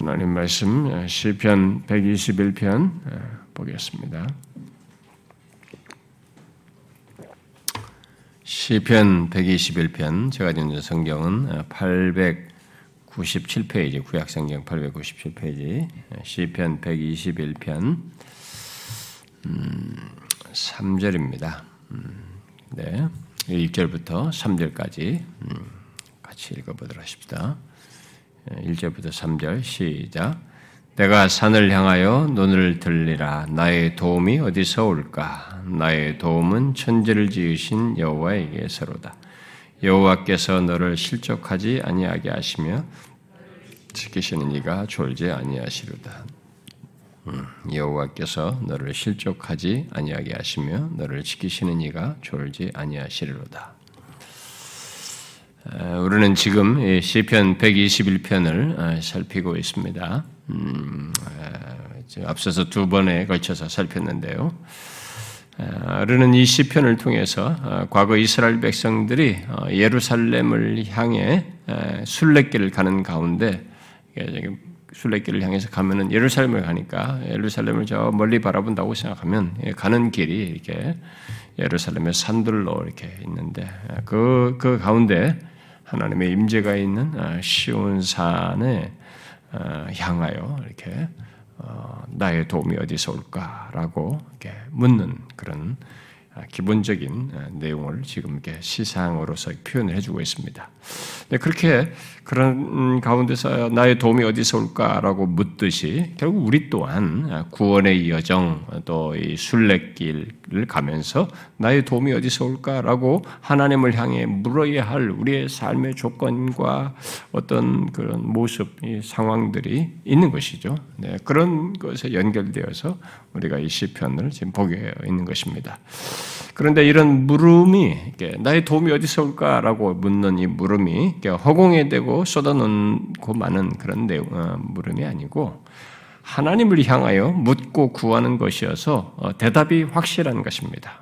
하나님 말씀 시편 121편 보겠습니다. 시편 121편 제가 읽는 성경은 897페이지 구약 성경 897페이지 시편 121편 음, 3절입니다. 음, 네. 1절부터 3절까지 음, 같이 읽어보도록 하십시다. 1절부터 3절 시작. 내가 산을 향하여 눈을 들리라. 나의 도움이 어디서 올까? 나의 도움은 천지를 지으신 여호와에게서로다. 여호와께서 너를 실족하지 아니하게 하시며 지키시는 이가 졸지 아니하시로다. 음, 여호와께서 너를 실족하지 아니하게 하시며 너를 지키시는 이가 졸지 아니하시리로다. 우리는 지금 시편 121편을 살피고 있습니다. 음, 앞서서 두 번에 걸쳐서 살폈는데요. 우리는 이 시편을 통해서 어, 과거 이스라엘 백성들이 어, 예루살렘을 향해 순례길을 가는 가운데 순례길을 향해서 가면은 예루살렘을 가니까 예루살렘을 저 멀리 바라본다고 생각하면 예, 가는 길이 이렇게 예루살렘의 산들로 이렇게 있는데 그, 그 가운데 하나님의 임재가 있는 어, 시온 산에 어, 향하여 이렇게 어, 나의 도움이 어디서 올까라고 이렇게 묻는 그런 기본적인 내용을 지금 이렇게 시상으로서 표현을 해주고 있습니다. 네, 그렇게 그런 가운데서 나의 도움이 어디서 올까라고 묻듯이 결국 우리 또한 구원의 여정 또 이 순례길을 가면서 나의 도움이 어디서 올까라고 하나님을 향해 물어야 할 우리의 삶의 조건과 어떤 그런 모습, 상황들이 있는 것이죠. 네, 그런 것에 연결되어서 우리가 이 시편을 지금 보게 있는 것입니다. 그런데 이런 물음이 나의 도움이 어디서 올까라고 묻는 이 물음이 허공에 대고 쏟아놓고 많은 그런 내용, 어, 물음이 아니고 하나님을 향하여 묻고 구하는 것이어서 어, 대답이 확실한 것입니다.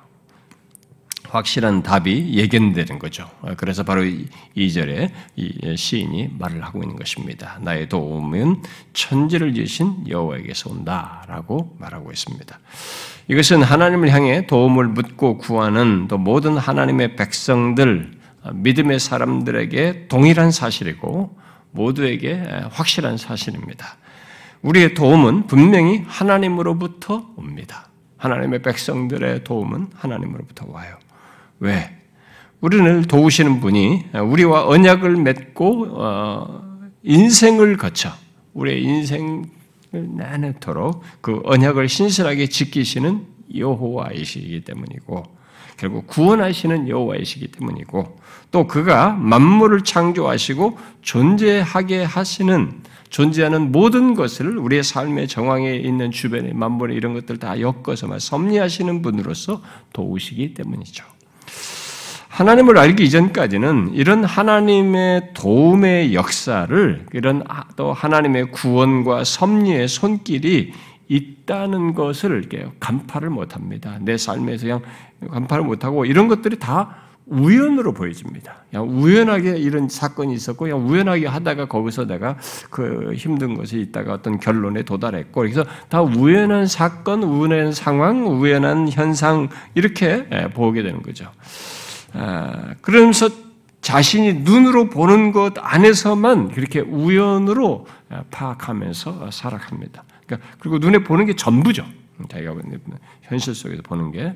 확실한 답이 예견되는 거죠. 어, 그래서 바로 2절에 이 시인이 말을 하고 있는 것입니다. 나의 도움은 천지를 지신 여호와에게서 온다라고 말하고 있습니다. 이것은 하나님을 향해 도움을 묻고 구하는 또 모든 하나님의 백성들 믿음의 사람들에게 동일한 사실이고 모두에게 확실한 사실입니다. 우리의 도움은 분명히 하나님으로부터 옵니다. 하나님의 백성들의 도움은 하나님으로부터 와요. 왜? 우리를 도우시는 분이 우리와 언약을 맺고 어, 인생을 거쳐 우리의 인생을 나누도록 그 언약을 신실하게 지키시는 여호와이시기 때문이고 결국 구원하시는 여호와이시기 때문이고 또 그가 만물을 창조하시고 존재하게 하시는 존재하는 모든 것을 우리의 삶의 정황에 있는 주변의 만물의 이런 것들 다 엮어서 섭리하시는 분으로서 도우시기 때문이죠. 하나님을 알기 이전까지는 이런 하나님의 도움의 역사를 이런 또 하나님의 구원과 섭리의 손길이 있다는 것을 간파를 못합니다. 내 삶에서 그냥 간파를 못하고 이런 것들이 다 우연으로 보여집니다. 그냥 우연하게 이런 사건이 있었고, 그냥 우연하게 하다가 거기서 내가 그 힘든 것이 있다가 어떤 결론에 도달했고, 그래서 다 우연한 사건, 우연한 상황, 우연한 현상, 이렇게 예, 보게 되는 거죠. 아, 그러면서 자신이 눈으로 보는 것 안에서만 그렇게 우연으로 파악하면서 살아갑니다. 그러니까 그리고 눈에 보는 게 전부죠. 자기가 현실 속에서 보는 게.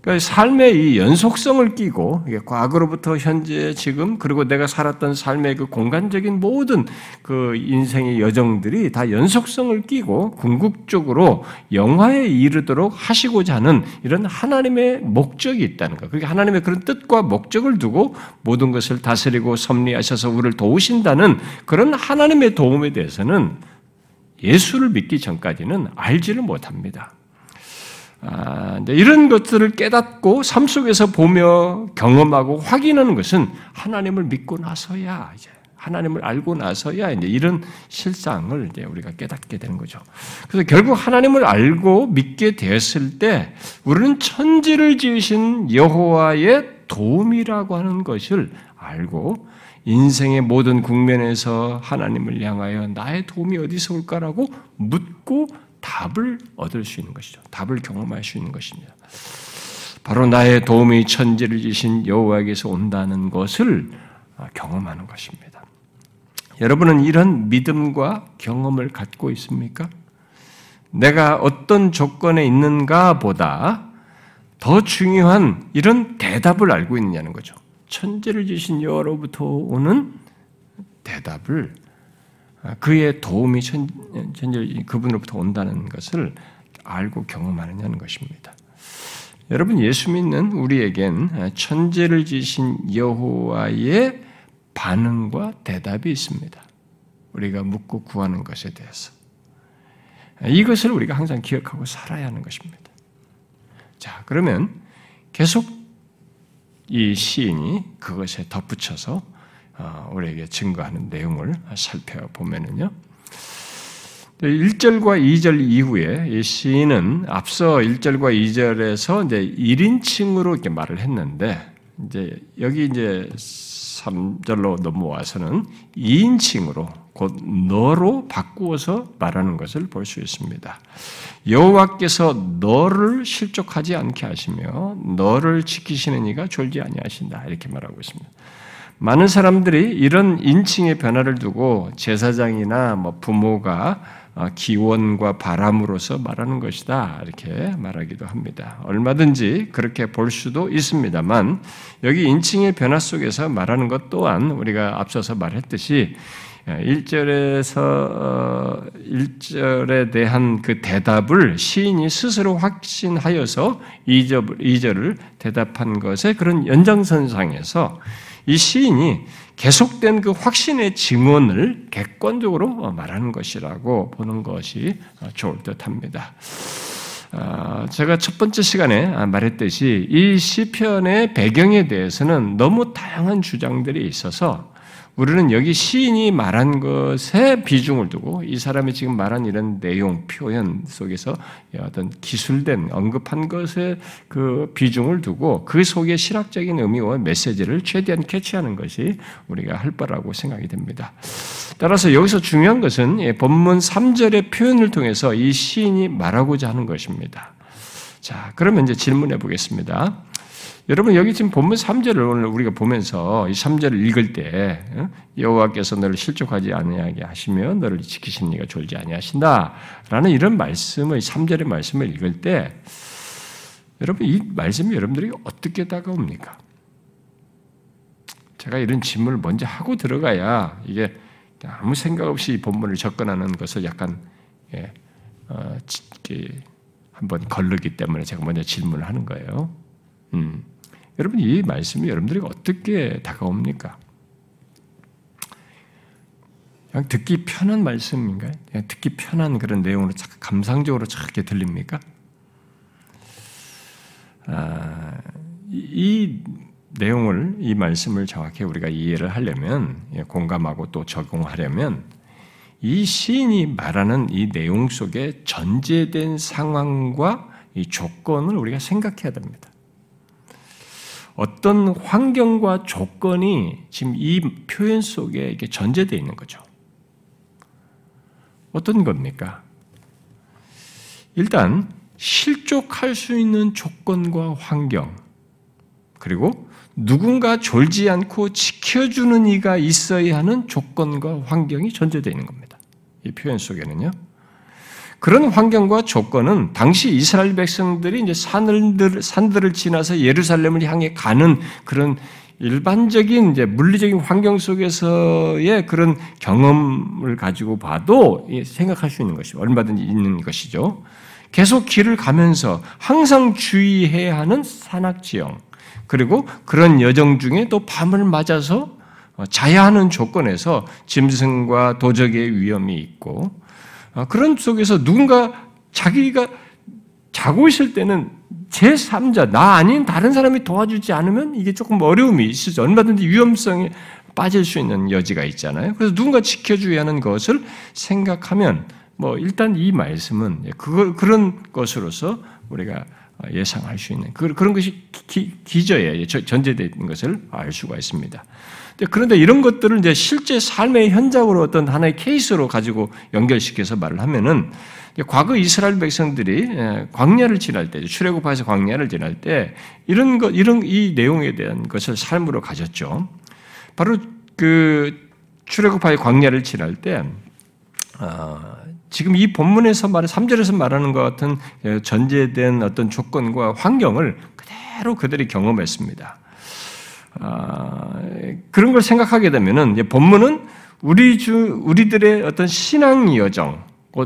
그러니까 삶의 이 연속성을 끼고 과거로부터 현재 지금 그리고 내가 살았던 삶의 그 공간적인 모든 그 인생의 여정들이 다 연속성을 끼고 궁극적으로 영화에 이르도록 하시고자 하는 이런 하나님의 목적이 있다는 것. 그게 하나님의 그런 뜻과 목적을 두고 모든 것을 다스리고 섭리하셔서 우리를 도우신다는 그런 하나님의 도움에 대해서는 예수를 믿기 전까지는 알지를 못합니다. 아, 이런 것들을 깨닫고 삶 속에서 보며 경험하고 확인하는 것은 하나님을 믿고 나서야 이제 하나님을 알고 나서야 이제 이런 실상을 이제 우리가 깨닫게 되는 거죠. 그래서 결국 하나님을 알고 믿게 되었을 때 우리는 천지를 지으신 여호와의 도움이라고 하는 것을 알고 인생의 모든 국면에서 하나님을 향하여 나의 도움이 어디서 올까라고 묻고 답을 얻을 수 있는 것이죠. 답을 경험할 수 있는 것입니다. 바로 나의 도움이 천지를 지신 여호와에게서 온다는 것을 경험하는 것입니다. 여러분은 이런 믿음과 경험을 갖고 있습니까? 내가 어떤 조건에 있는가 보다 더 중요한 이런 대답을 알고 있느냐는 거죠. 천지를 지신 여호로부터 오는 대답을 그의 도움이 천, 지 그분으로부터 온다는 것을 알고 경험하느냐는 것입니다. 여러분 예수 믿는 우리에겐 천지를 지신 여호와의 반응과 대답이 있습니다. 우리가 묻고 구하는 것에 대해서 이것을 우리가 항상 기억하고 살아야 하는 것입니다. 자, 그러면 계속 이 시인이 그것에 덧붙여서 어, 우리에게 증거하는 내용을 살펴보면은요. 1절과 2절 이후에 이 시인은 앞서 1절과 2절에서 이제 1인칭으로 이렇게 말을 했는데 이제 여기 이제 3절로 넘어와서는 2인칭으로 곧 너로 바꾸어서 말하는 것을 볼 수 있습니다. 여호와께서 너를 실족하지 않게 하시며 너를 지키시는 이가 졸지 아니하신다 이렇게 말하고 있습니다. 많은 사람들이 이런 인칭의 변화를 두고 제사장이나 뭐 부모가 어, 기원과 바람으로서 말하는 것이다. 이렇게 말하기도 합니다. 얼마든지 그렇게 볼 수도 있습니다만, 여기 인칭의 변화 속에서 말하는 것 또한 우리가 앞서서 말했듯이 1절에서 1절에 어, 대한 그 대답을 시인이 스스로 확신하여서 2절을 대답한 것의 그런 연장선상에서 이 시인이 계속된 그 확신의 증언을 객관적으로 말하는 것이라고 보는 것이 좋을 듯 합니다. 아, 제가 첫 번째 시간에 말했듯이 이 시편의 배경에 대해서는 너무 다양한 주장들이 있어서 우리는 여기 시인이 말한 것에 비중을 두고 이 사람이 지금 말한 이런 내용, 표현 속에서 어떤 기술된 언급한 것에 그 비중을 두고 그 속에 실학적인 의미와 메시지를 최대한 캐치하는 것이 우리가 할 바라고 생각이 됩니다. 따라서 여기서 중요한 것은 본문 3절의 표현을 통해서 이 시인이 말하고자 하는 것입니다. 자, 그러면 이제 질문해 보겠습니다. 여러분 여기 지금 본문 3절을 오늘 우리가 보면서 이 3절을 읽을 때 어? 여호와께서 너를 실족하지 아니하게 하시며 너를 지키신 이가 졸지 아니하신다라는 이런 말씀을 3절의 말씀을 읽을 때 여러분 이 말씀이 여러분들이 어떻게 다가옵니까? 제가 이런 질문을 먼저 하고 들어가야 이게 아무 생각 없이 본문을 접근하는 것을 약간 예, 어, 한번 걸르기 때문에 제가 먼저 질문을 하는 거예요. 음. 여러분 이 말씀이 여러분들이 어떻게 다가옵니까? 그냥 듣기 편한 말씀인가요? 그냥 듣기 편한 그런 내용으로 감상적으로 착하게 들립니까? 아, 이, 내용을 이 말씀을 정확히 우리가 이해를 하려면 예, 공감하고 또 적용하려면 이 시인이 말하는 이 내용 속에 전제된 상황과 이 조건을 우리가 생각해야 됩니다. 어떤 환경과 조건이 지금 이 표현 속에 이렇게 전제되어 있는 거죠. 어떤 겁니까? 일단 실족할 수 있는 조건과 환경, 그리고 누군가 졸지 않고 지켜주는 이가 있어야 하는 조건과 환경이 전제되어 있는 겁니다. 이 표현 속에는요. 그런 환경과 조건은 당시 이스라엘 백성들이 이제 산을, 산들을 지나서 예루살렘을 향해 가는 그런 일반적인 이제 물리적인 환경 속에서의 그런 경험을 가지고 봐도 생각할 수 있는 것이 얼마든지 있는 것이죠. 계속 길을 가면서 항상 주의해야 하는 산악 지형, 그리고 그런 여정 중에 또 밤을 맞아서 자야 하는 조건에서 짐승과 도적의 위험이 있고, 아, 그런 속에서 누군가 자기가 자고 있을 때는 제3자, 나 아닌 다른 사람이 도와주지 않으면 이게 조금 어려움이 있어죠. 얼마든지 위험성에 빠질 수 있는 여지가 있잖아요. 그래서 누군가 지켜줘야 하는 것을 생각하면 뭐 일단 이 말씀은 그거, 그런 것으로서 우리가 예상할 수 있는 그런 것이 기, 저에 전제되어 있는 것을 알 수가 있습니다. 그런데 이런 것들을 이제 실제 삶의 현장으로 어떤 하나의 케이스로 가지고 연결시켜서 말을 하면은 과거 이스라엘 백성들이 예, 광야를 지날 때, 출애굽해서 광야를 지날 때 이런 것, 이런 이 내용에 대한 것을 삶으로 가졌죠. 바로 그 출애굽하여 광야를 지날 때 어, 지금 이 본문에서 말하는 3절에서 말하는 것 같은 전제된 어떤 조건과 환경을 그대로 그들이 경험했습니다. 아, 그런 걸 생각하게 되면은 본문은 우리 주 우리들의 어떤 신앙 여정,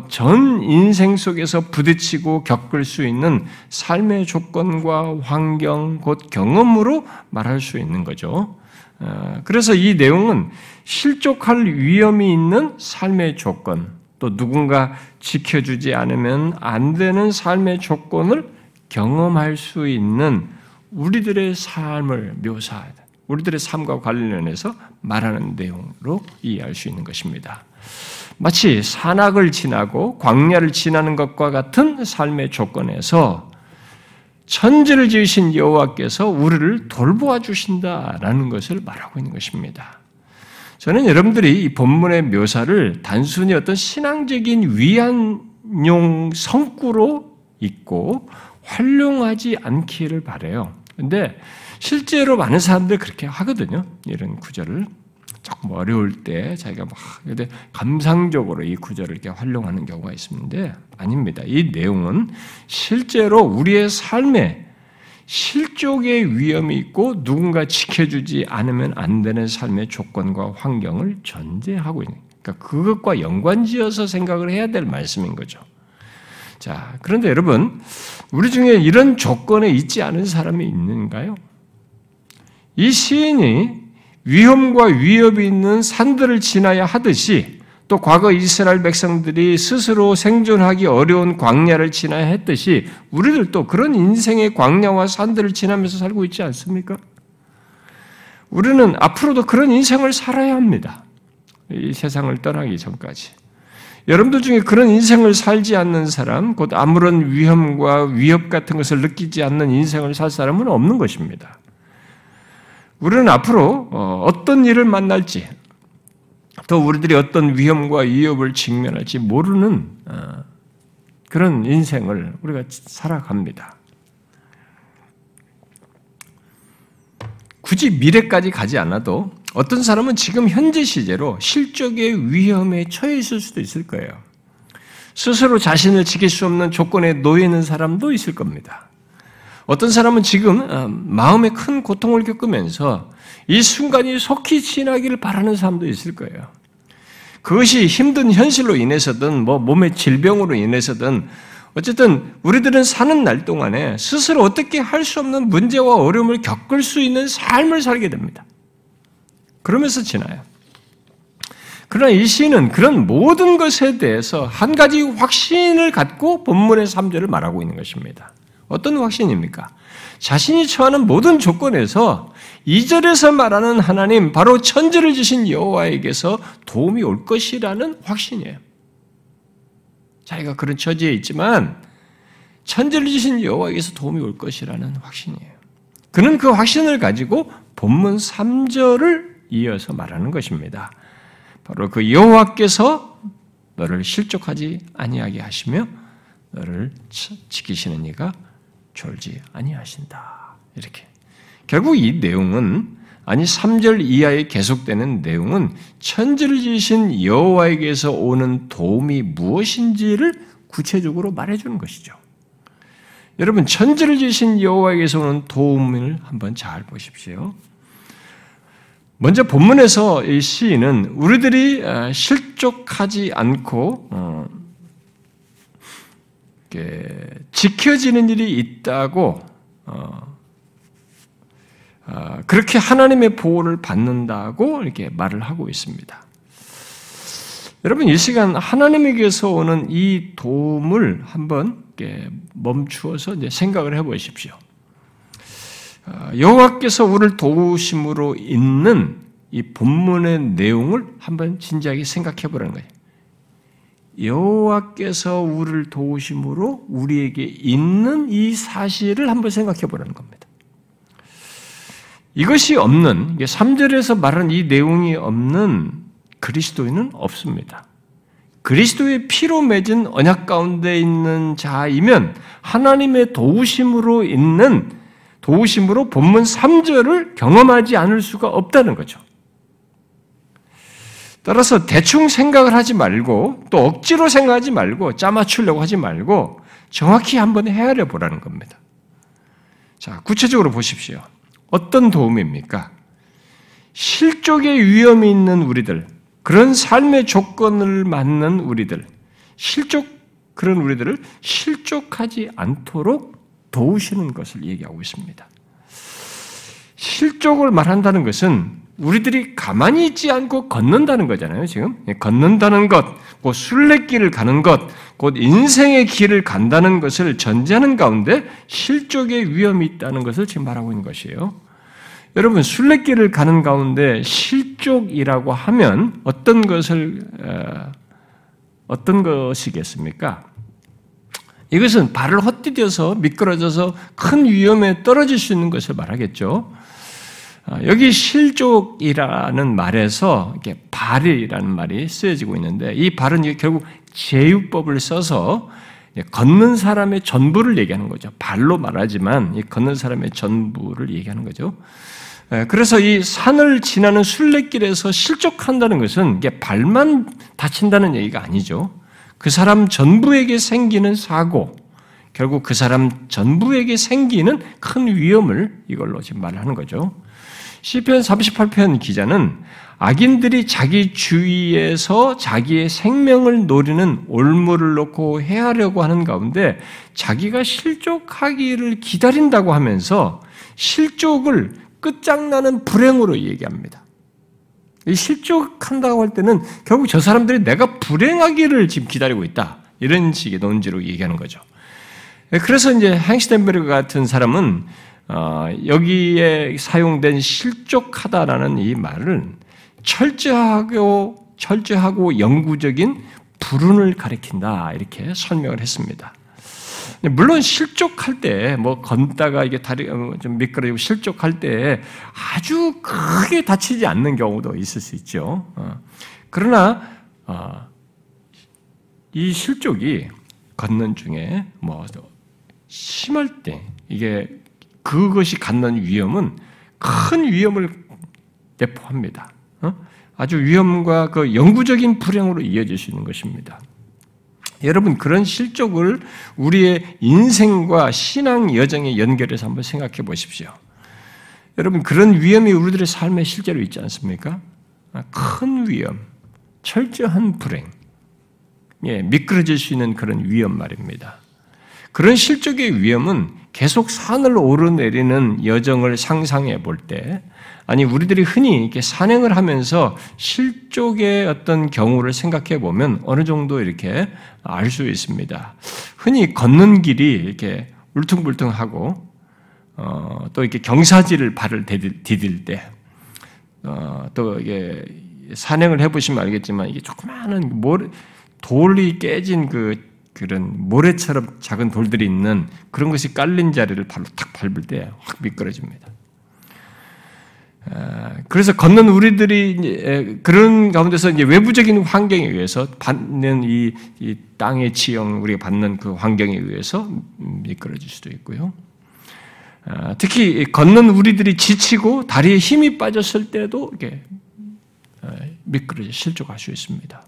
전 인생 속에서 부딪히고 겪을 수 있는 삶의 조건과 환경, 곧 경험으로 말할 수 있는 거죠. 아, 그래서 이 내용은 실족할 위험이 있는 삶의 조건, 또 누군가 지켜주지 않으면 안 되는 삶의 조건을 경험할 수 있는 우리들의 삶을 묘사하다. 우리들의 삶과 관련해서 말하는 내용으로 이해할 수 있는 것입니다. 마치 산악을 지나고 광야를 지나는 것과 같은 삶의 조건에서 천지를 지으신 여호와께서 우리를 돌보아 주신다라는 것을 말하고 있는 것입니다. 저는 여러분들이 이 본문의 묘사를 단순히 어떤 신앙적인 위안용 성구로 읽고 활용하지 않기를 바래요. 근데 실제로 많은 사람들이 그렇게 하거든요. 이런 구절을 조금 어려울 때 자기가 막 근데 감상적으로 이 구절을 이렇게 활용하는 경우가 있는데 아닙니다. 이 내용은 실제로 우리의 삶에 실족의 위험이 있고 누군가 지켜주지 않으면 안 되는 삶의 조건과 환경을 전제하고 있는. 그러니까 그것과 연관지어서 생각을 해야 될 말씀인 거죠. 자, 그런데 여러분, 우리 중에 이런 조건에 있지 않은 사람이 있는가요? 이 시인이 위험과 위협이 있는 산들을 지나야 하듯이 또 과거 이스라엘 백성들이 스스로 생존하기 어려운 광야를 지나야 했듯이 우리들도 그런 인생의 광야와 산들을 지나면서 살고 있지 않습니까? 우리는 앞으로도 그런 인생을 살아야 합니다. 이 세상을 떠나기 전까지. 여러분들 중에 그런 인생을 살지 않는 사람, 곧 아무런 위험과 위협 같은 것을 느끼지 않는 인생을 살 사람은 없는 것입니다. 우리는 앞으로 어, 어떤 일을 만날지, 또 우리들이 어떤 위험과 위협을 직면할지 모르는 어, 그런 인생을 우리가 살아갑니다. 굳이 미래까지 가지 않아도 어떤 사람은 지금 현재 시제로 실적의 위험에 처해 있을 수도 있을 거예요. 스스로 자신을 지킬 수 없는 조건에 놓여 있는 사람도 있을 겁니다. 어떤 사람은 지금 어, 마음에 큰 고통을 겪으면서 이 순간이 속히 지나기를 바라는 사람도 있을 거예요. 그것이 힘든 현실로 인해서든 뭐 몸의 질병으로 인해서든 어쨌든 우리들은 사는 날 동안에 스스로 어떻게 할 수 없는 문제와 어려움을 겪을 수 있는 삶을 살게 됩니다. 그러면서 지나요. 그러나 이 시인은 그런 모든 것에 대해서 한 가지 확신을 갖고 본문의 3절을 말하고 있는 것입니다. 어떤 확신입니까? 자신이 처하는 모든 조건에서 2절에서 말하는 하나님, 바로 천지를 지신 여호와에게서 도움이 올 것이라는 확신이에요. 자기가 그런 처지에 있지만 천지를 지신 여호와에게서 도움이 올 것이라는 확신이에요. 그는 그 확신을 가지고 본문 3절을 이어서 말하는 것입니다. 바로 그 여호와께서 너를 실족하지 아니하게 하시며 너를 지키시는 이가 졸지 아니하신다. 이렇게. 결국 이 내용은 아니 3절 이하에 계속되는 내용은 천지를 지신 여호와에게서 오는 도움이 무엇인지를 구체적으로 말해 주는 것이죠. 여러분 천지를 지신 여호와에게서 오는 도움을 한번 잘 보십시오. 먼저 본문에서 이 시인은 우리들이 아, 실족하지 않고 어, 지켜지는 일이 있다고 어, 어, 그렇게 하나님의 보호를 받는다고 이렇게 말을 하고 있습니다. 여러분 이 시간 하나님에게서 오는 이 도움을 한번 멈추어서 생각을 해보십시오. 어, 여호와께서 우리를 도우심으로 있는 이 본문의 내용을 한번 진지하게 생각해 보라는 거예요. 여호와께서 우리를 도우심으로 우리에게 있는 이 사실을 한번 생각해 보라는 겁니다. 이것이 없는 3절에서 말하는 이 내용이 없는 그리스도인은 없습니다. 그리스도의 피로 맺은 언약 가운데 있는 자이면 하나님의 도우심으로 있는 도우심으로 본문 3절을 경험하지 않을 수가 없다는 거죠. 따라서 대충 생각을 하지 말고 또 억지로 생각하지 말고 짜맞추려고 하지 말고 정확히 한번 헤아려 보라는 겁니다. 자, 구체적으로 보십시오. 어떤 도움입니까? 실족의 위험이 있는 우리들, 그런 삶의 조건을 맞는 우리들, 실족, 그런 우리들을 실족하지 않도록 도우시는 것을 얘기하고 있습니다. 실족을 말한다는 것은 우리들이 가만히 있지 않고 걷는다는 거잖아요, 지금. 예, 걷는다는 것, 곧 순례길을 가는 것, 곧 인생의 길을 간다는 것을 전제하는 가운데 실족의 위험이 있다는 것을 지금 말하고 있는 것이에요. 여러분, 순례길을 가는 가운데 실족이라고 하면 어떤 것을, 어, 어떤 것이겠습니까? 이것은 발을 헛디뎌서 미끄러져서 큰 위험에 떨어질 수 있는 것을 말하겠죠. 어, 여기 실족이라는 말에서 이게 발이라는 말이 쓰여지고 있는데 이 발은 결국 제유법을 써서 걷는 사람의 전부를 얘기하는 거죠. 발로 말하지만 이 걷는 사람의 전부를 얘기하는 거죠. 그래서 이 산을 지나는 순례길에서 실족한다는 것은 이게 발만 다친다는 얘기가 아니죠. 그 사람 전부에게 생기는 사고, 결국 그 사람 전부에게 생기는 큰 위험을 이걸로 지금 말하는 거죠. 시편 38편 기자는 악인들이 자기 주위에서 자기의 생명을 노리는 올무를 놓고 해하려고 하는 가운데 자기가 실족하기를 기다린다고 하면서 실족을 끝장나는 불행으로 얘기합니다. 이 실족한다고 할 때는 결국 저 사람들이 내가 불행하기를 지금 기다리고 있다. 이런 식의 논지로 얘기하는 거죠. 그래서 이제 행시덴베르 같은 사람은 어, 여기에 사용된 실족하다라는 이 말은 철저하고 철저하고 영구적인 불운을 가리킨다 이렇게 설명을 했습니다. 물론 실족할 때, 뭐, 걷다가 이게 다리 어, 좀 미끄러지고 실족할 때 아주 크게 다치지 않는 경우도 있을 수 있죠. 어. 그러나, 어, 이 실족이 걷는 중에 뭐, 심할 때, 이게 그것이 갖는 위험은 큰 위험을 내포합니다. 아주 위험과 그 영구적인 불행으로 이어질 수 있는 것입니다. 여러분 그런 실족을 우리의 인생과 신앙 여정에 연결해서 한번 생각해 보십시오. 여러분 그런 위험이 우리들의 삶에 실제로 있지 않습니까? 큰 위험, 철저한 불행, 예, 미끄러질 수 있는 그런 위험 말입니다. 그런 실족의 위험은 계속 산을 오르내리는 여정을 상상해 볼 때, 아니, 우리들이 흔히 이렇게 산행을 하면서 실족의 어떤 경우를 생각해 보면 어느 정도 이렇게 알 수 있습니다. 흔히 걷는 길이 이렇게 울퉁불퉁하고, 어, 또 이렇게 경사지를 발을 디딜 때, 어, 또 이게 산행을 해보시면 알겠지만 이게 조그마한 모래, 돌이 깨진 그 그런 모래처럼 작은 돌들이 있는 그런 것이 깔린 자리를 발로 탁 밟을 때 확 미끄러집니다. 아, 그래서 걷는 우리들이 그런 가운데서 이제 외부적인 환경에 의해서 받는 이, 이 땅의 지형, 우리가 받는 그 환경에 의해서 미끄러질 수도 있고요. 아, 특히 걷는 우리들이 지치고 다리에 힘이 빠졌을 때도 이렇게 아, 미끄러져 실족할 수 있습니다.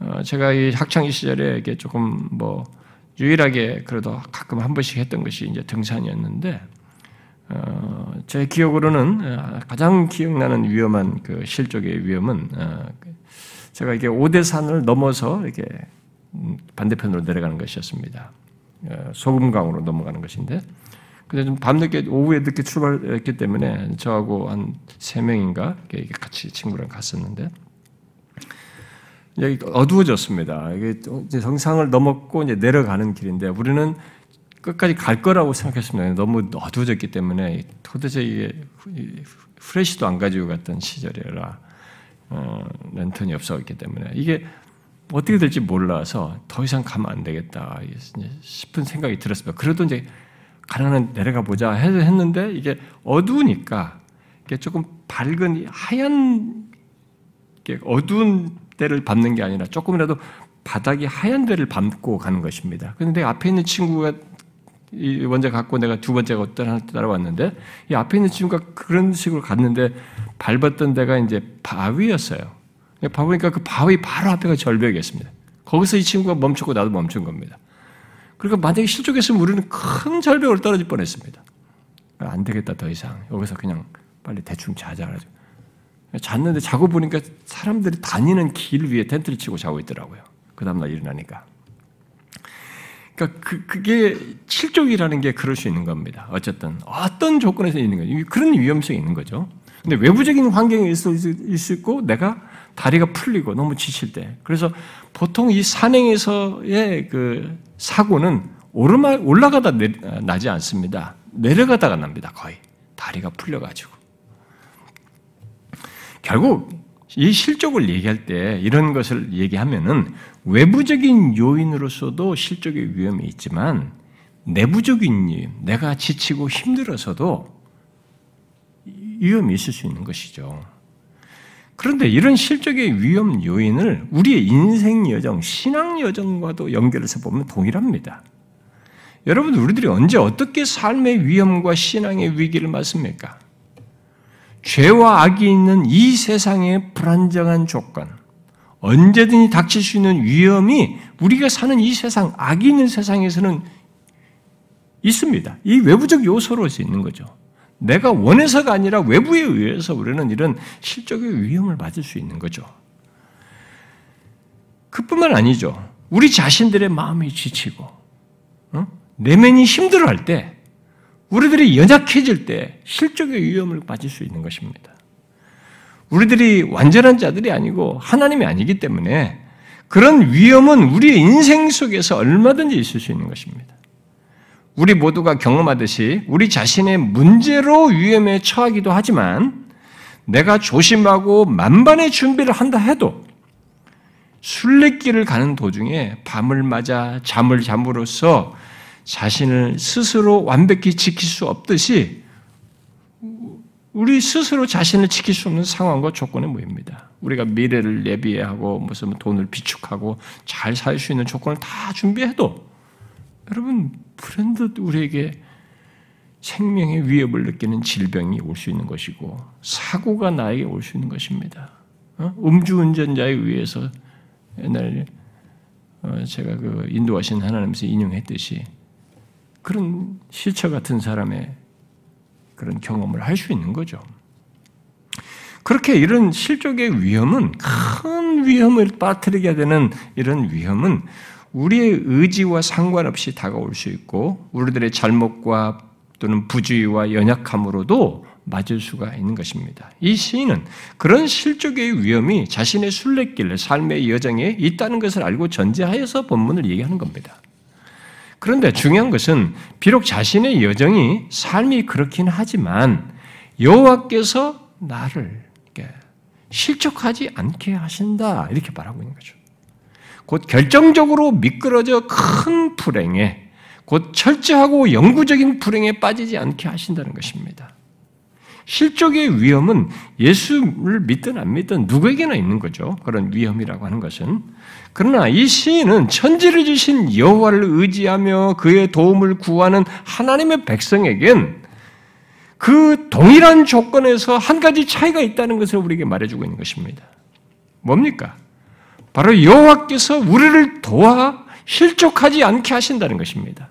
어, 제가 이 학창 시절에 이게 조금 뭐 유일하게 그래도 가끔 한 번씩 했던 것이 이제 등산이었는데 어, 제 기억으로는 어, 가장 기억나는 위험한 그 실족의 위험은 제가 이게 오대산을 넘어서 이렇게 음, 반대편으로 내려가는 것이었습니다. 소금강으로 넘어가는 것인데 근데 좀 밤늦게 오후에 늦게 출발했기 때문에 저하고 한 세 명인가 같이 친구랑 갔었는데 여기 어두워졌습니다. 이게 정상을 넘었고 이제 내려가는 길인데 우리는 끝까지 갈 거라고 생각했습니다. 너무 어두워졌기 때문에 도대체 이게 프레시도 안 가지고 갔던 시절이라 어, 랜턴이 없었기 때문에 이게 어떻게 될지 몰라서 더 이상 가면 안 되겠다 싶은 생각이 들었습니다. 그래도 이제 가능한 내려가 보자 했는데 이게 어두우니까 조금 밝은 하얀 어두운 데를 밟는 게 아니라 조금이라도 바닥이 하얀 데를 밟고 가는 것입니다. 그런데 앞에 있는 친구가 먼저 갔고 내가 두 번째가 어떤 하나 따라왔는데 이 앞에 있는 친구가 그런 식으로 갔는데 밟았던 데가 이제 바위였어요. 봐보니까 그 바위 바로 앞에가 절벽이었습니다. 거기서 이 친구가 멈췄고 나도 멈춘 겁니다. 그러니까 만약에 실족했으면 우리는 큰 절벽을 떨어질 뻔했습니다. 안 되겠다 더 이상 여기서 그냥 빨리 대충 자자 가지고 잤는데 자고 보니까 사람들이 다니는 길 위에 텐트를 치고 자고 있더라고요. 그 다음날 일어나니까. 그러니까 그, 그게 실족이라는 게 그럴 수 있는 겁니다. 어쨌든 어떤 조건에서 있는 거죠. 그런 위험성이 있는 거죠. 근데 외부적인 환경이 있을 수 있고 내가 다리가 풀리고 너무 지칠 때. 그래서 보통 이 산행에서의 그 사고는 오르막 올라가다 내, 나지 않습니다. 내려가다가 납니다. 거의 다리가 풀려가지고. 결국 이 실족을 얘기할 때 이런 것을 얘기하면은 외부적인 요인으로서도 실족의 위험이 있지만 내부적인 요인, 내가 지치고 힘들어서도 위험이 있을 수 있는 것이죠. 그런데 이런 실적의 위험 요인을 우리의 인생 여정, 신앙 여정과도 연결해서 보면 동일합니다. 여러분, 우리들이 언제 어떻게 삶의 위험과 신앙의 위기를 맞습니까? 죄와 악이 있는 이 세상의 불안정한 조건, 언제든지 닥칠 수 있는 위험이 우리가 사는 이 세상, 악이 있는 세상에서는 있습니다. 이 외부적 요소로서 있는 거죠. 내가 원해서가 아니라 외부에 의해서 우리는 이런 실적의 위험을 맞을 수 있는 거죠. 그뿐만 아니죠. 우리 자신들의 마음이 지치고, 어? 내면이 힘들어할 때, 우리들이 연약해질 때 실적의 위험을 맞을 수 있는 것입니다. 우리들이 완전한 자들이 아니고 하나님이 아니기 때문에 그런 위험은 우리의 인생 속에서 얼마든지 있을 수 있는 것입니다. 우리 모두가 경험하듯이 우리 자신의 문제로 위험에 처하기도 하지만 내가 조심하고 만반의 준비를 한다 해도 순례길을 가는 도중에 밤을 맞아 잠을 잠으로써 자신을 스스로 완벽히 지킬 수 없듯이 우리 스스로 자신을 지킬 수 없는 상황과 조건에 모입니다. 우리가 미래를 예비하고 무슨 돈을 비축하고 잘 살 수 있는 조건을 다 준비해도 여러분 불현듯 우리에게 생명의 위협을 느끼는 질병이 올 수 있는 것이고 사고가 나에게 올 수 있는 것입니다. 어? 음주운전자에 의해서 옛날 어, 제가 그 인도하신 하나님께서 인용했듯이 그런 실처 같은 사람의 그런 경험을 할 수 있는 거죠. 그렇게 이런 실족의 위험은 큰 위험을 빠뜨리게 되는 이런 위험은 우리의 의지와 상관없이 다가올 수 있고 우리들의 잘못과 또는 부주의와 연약함으로도 맞을 수가 있는 것입니다. 이 시인은 그런 실족의 위험이 자신의 순례길, 삶의 여정에 있다는 것을 알고 전제하여서 본문을 얘기하는 겁니다. 그런데 중요한 것은 비록 자신의 여정이 삶이 그렇긴 하지만 여호와께서 나를 실족하지 않게 하신다 이렇게 말하고 있는 거죠. 곧 결정적으로 미끄러져 큰 불행에 곧 철저하고 영구적인 불행에 빠지지 않게 하신다는 것입니다. 실족의 위험은 예수를 믿든 안 믿든 누구에게나 있는 거죠. 그런 위험이라고 하는 것은. 그러나 이 시인은 천지를 지신 여호와를 의지하며 그의 도움을 구하는 하나님의 백성에겐 그 동일한 조건에서 한 가지 차이가 있다는 것을 우리에게 말해주고 있는 것입니다. 뭡니까? 바로 여호와께서 우리를 도와 실족하지 않게 하신다는 것입니다.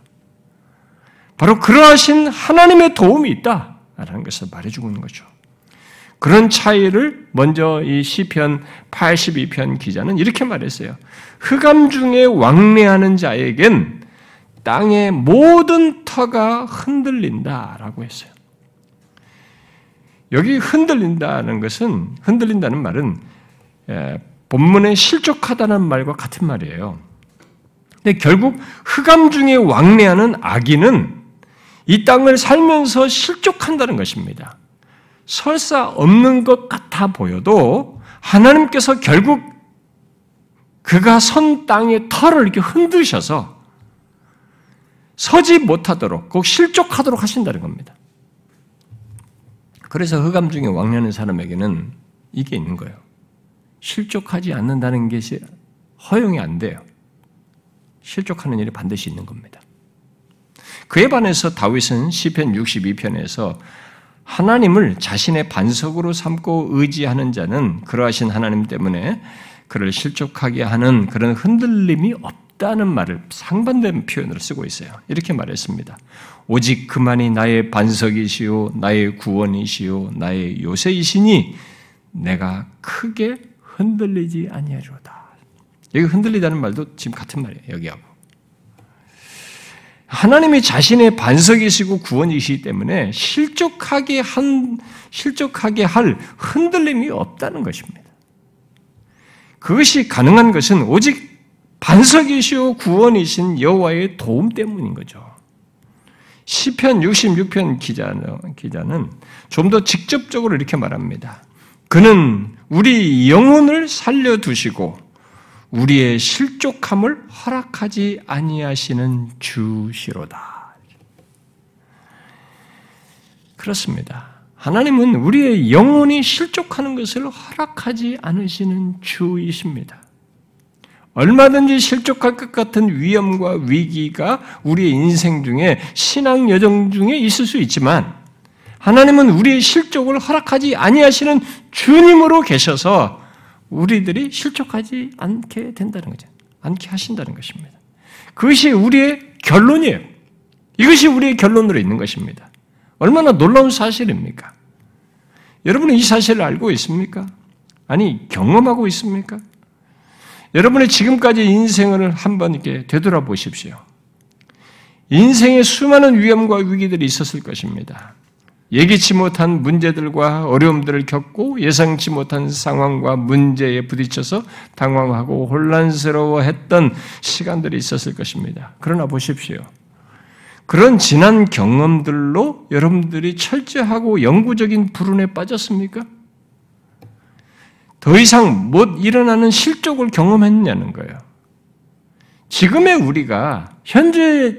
바로 그러하신 하나님의 도움이 있다 라는 것을 말해주고 있는 거죠. 그런 차이를 먼저 이 시편 82편 기자는 이렇게 말했어요. 흑암 중에 왕래하는 자에겐 땅의 모든 터가 흔들린다라고 했어요. 여기 흔들린다는 것은 흔들린다는 말은 본문에 실족하다는 말과 같은 말이에요. 근데 결국 흑암 중에 왕래하는 악인은 이 땅을 살면서 실족한다는 것입니다. 설사 없는 것 같아 보여도 하나님께서 결국 그가 선 땅의 털을 이렇게 흔드셔서 서지 못하도록 꼭 실족하도록 하신다는 겁니다. 그래서 흑암 중에 왕래하는 사람에게는 이게 있는 거예요. 실족하지 않는다는 것이 허용이 안 돼요. 실족하는 일이 반드시 있는 겁니다. 그에 반해서 다윗은 시편 62편에서 하나님을 자신의 반석으로 삼고 의지하는 자는 그러하신 하나님 때문에 그를 실족하게 하는 그런 흔들림이 없다는 말을 상반된 표현으로 쓰고 있어요. 이렇게 말했습니다. 오직 그만이 나의 반석이시요 나의 구원이시요 나의 요새이시니 내가 크게 흔들리지 아니하리로다. 여기 흔들리다는 말도 지금 같은 말이에요. 여기하고. 하나님이 자신의 반석이시고 구원이시기 때문에 실족하게 한 실족하게 할 흔들림이 없다는 것입니다. 그것이 가능한 것은 오직 반석이시오 구원이신 여호와의 도움 때문인 거죠. 시편 66편 기자는, 기자는 좀 더 직접적으로 이렇게 말합니다. 그는 우리 영혼을 살려 두시고 우리의 실족함을 허락하지 아니하시는 주시로다. 그렇습니다. 하나님은 우리의 영혼이 실족하는 것을 허락하지 않으시는 주이십니다. 얼마든지 실족할 것 같은 위험과 위기가 우리의 인생 중에 신앙 여정 중에 있을 수 있지만 하나님은 우리의 실족을 허락하지 아니하시는 주님으로 계셔서 우리들이 실족하지 않게 된다는 거죠. 않게 하신다는 것입니다. 그것이 우리의 결론이에요. 이것이 우리의 결론으로 있는 것입니다. 얼마나 놀라운 사실입니까? 여러분은 이 사실을 알고 있습니까? 아니, 경험하고 있습니까? 여러분의 지금까지 인생을 한번 이렇게 되돌아보십시오. 인생에 수많은 위험과 위기들이 있었을 것입니다. 예기치 못한 문제들과 어려움들을 겪고 예상치 못한 상황과 문제에 부딪혀서 당황하고 혼란스러워했던 시간들이 있었을 것입니다. 그러나 보십시오. 그런 지난 경험들로 여러분들이 철저하고 영구적인 불운에 빠졌습니까? 더 이상 못 일어나는 실족을 경험했냐는 거예요. 지금의 우리가 현재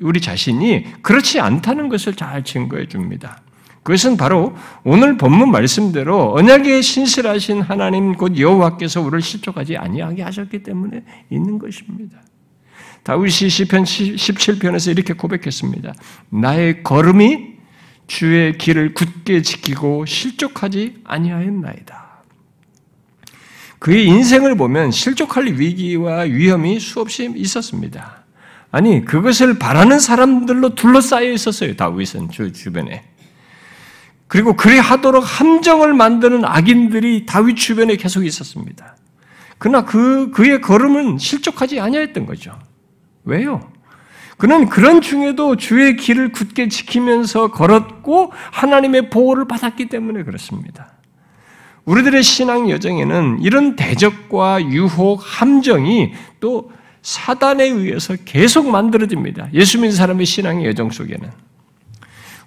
우리 자신이 그렇지 않다는 것을 잘 증거해 줍니다. 그것은 바로 오늘 본문 말씀대로 언약에 신실하신 하나님 곧 여호와께서 우리를 실족하지 아니하게 하셨기 때문에 있는 것입니다. 다윗이 시편 17편에서 이렇게 고백했습니다. 나의 걸음이 주의 길을 굳게 지키고 실족하지 아니하였나이다. 그의 인생을 보면 실족할 위기와 위험이 수없이 있었습니다. 아니 그것을 바라는 사람들로 둘러싸여 있었어요. 다윗은 주 주변에. 그리고 그리 하도록 함정을 만드는 악인들이 다윗 주변에 계속 있었습니다. 그러나 그 그의 걸음은 실족하지 아니했던 거죠. 왜요? 그는 그런 중에도 주의 길을 굳게 지키면서 걸었고 하나님의 보호를 받았기 때문에 그렇습니다. 우리들의 신앙 여정에는 이런 대적과 유혹, 함정이 또 사단에 의해서 계속 만들어집니다. 예수 믿는 사람의 신앙의 여정 속에는.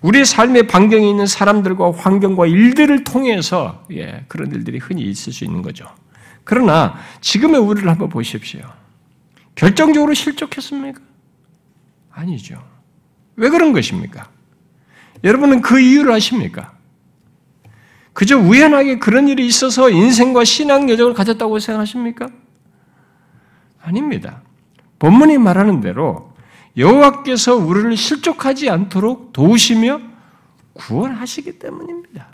우리의 삶의 반경에 있는 사람들과 환경과 일들을 통해서 예, 그런 일들이 흔히 있을 수 있는 거죠. 그러나 지금의 우리를 한번 보십시오. 결정적으로 실족했습니까? 아니죠. 왜 그런 것입니까? 여러분은 그 이유를 아십니까? 그저 우연하게 그런 일이 있어서 인생과 신앙 여정을 가졌다고 생각하십니까? 아닙니다. 본문이 말하는 대로 여호와께서 우리를 실족하지 않도록 도우시며 구원하시기 때문입니다.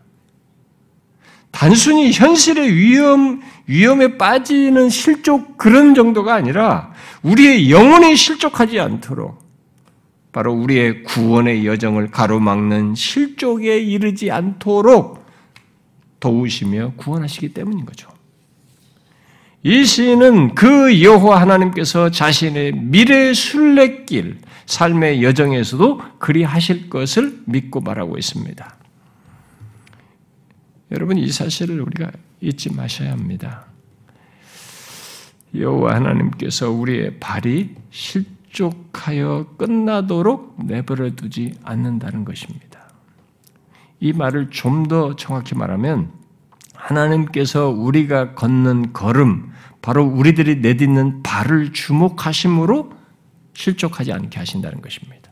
단순히 현실의 위험, 위험에 빠지는 실족 그런 정도가 아니라 우리의 영혼이 실족하지 않도록 바로 우리의 구원의 여정을 가로막는 실족에 이르지 않도록 도우시며 구원하시기 때문인 거죠. 이 시인은 그 여호와 하나님께서 자신의 미래 순례길 삶의 여정에서도 그리 하실 것을 믿고 말하고 있습니다. 여러분 이 사실을 우리가 잊지 마셔야 합니다. 여호와 하나님께서 우리의 발이 실족하여 끝나도록 내버려 두지 않는다는 것입니다. 이 말을 좀 더 정확히 말하면 하나님께서 우리가 걷는 걸음, 바로 우리들이 내딛는 발을 주목하심으로 실족하지 않게 하신다는 것입니다.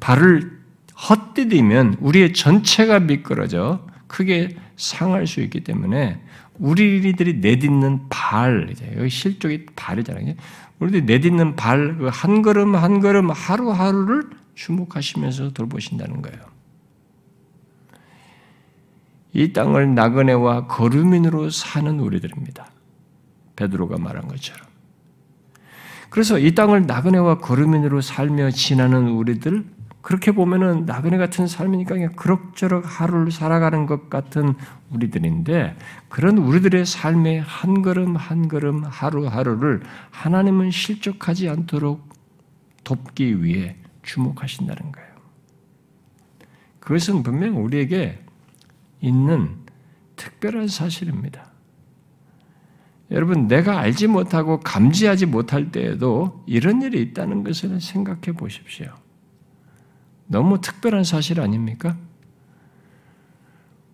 발을 헛디디면 우리의 전체가 미끄러져 크게 상할 수 있기 때문에 우리들이 내딛는 발, 여기 실족이 발이잖아요. 우리들이 내딛는 발, 그한 걸음 한 걸음 하루하루를 주목하시면서 돌보신다는 거예요. 이 땅을 나그네와 거류민으로 사는 우리들입니다. 베드로가 말한 것처럼. 그래서 이 땅을 나그네와 거류민으로 살며 지나는 우리들, 그렇게 보면은 나그네 같은 삶이니까 그냥 그럭저럭 하루를 살아가는 것 같은 우리들인데 그런 우리들의 삶의 한 걸음 한 걸음 하루하루를 하나님은 실족하지 않도록 돕기 위해 주목하신다는 거예요. 그것은 분명 우리에게 있는 특별한 사실입니다. 여러분, 내가 알지 못하고 감지하지 못할 때에도 이런 일이 있다는 것을 생각해 보십시오. 너무 특별한 사실 아닙니까?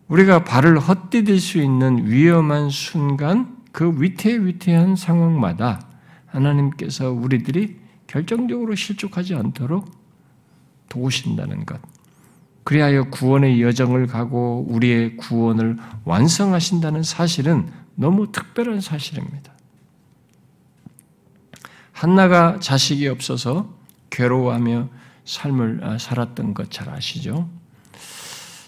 우리가 발을 헛디딜 수 있는 위험한 순간, 그 위태위태한 상황마다 하나님께서 우리들이 결정적으로 실족하지 않도록 도우신다는 것. 그리하여 구원의 여정을 가고 우리의 구원을 완성하신다는 사실은 너무 특별한 사실입니다. 한나가 자식이 없어서 괴로워하며 삶을 아, 살았던 것 잘 아시죠?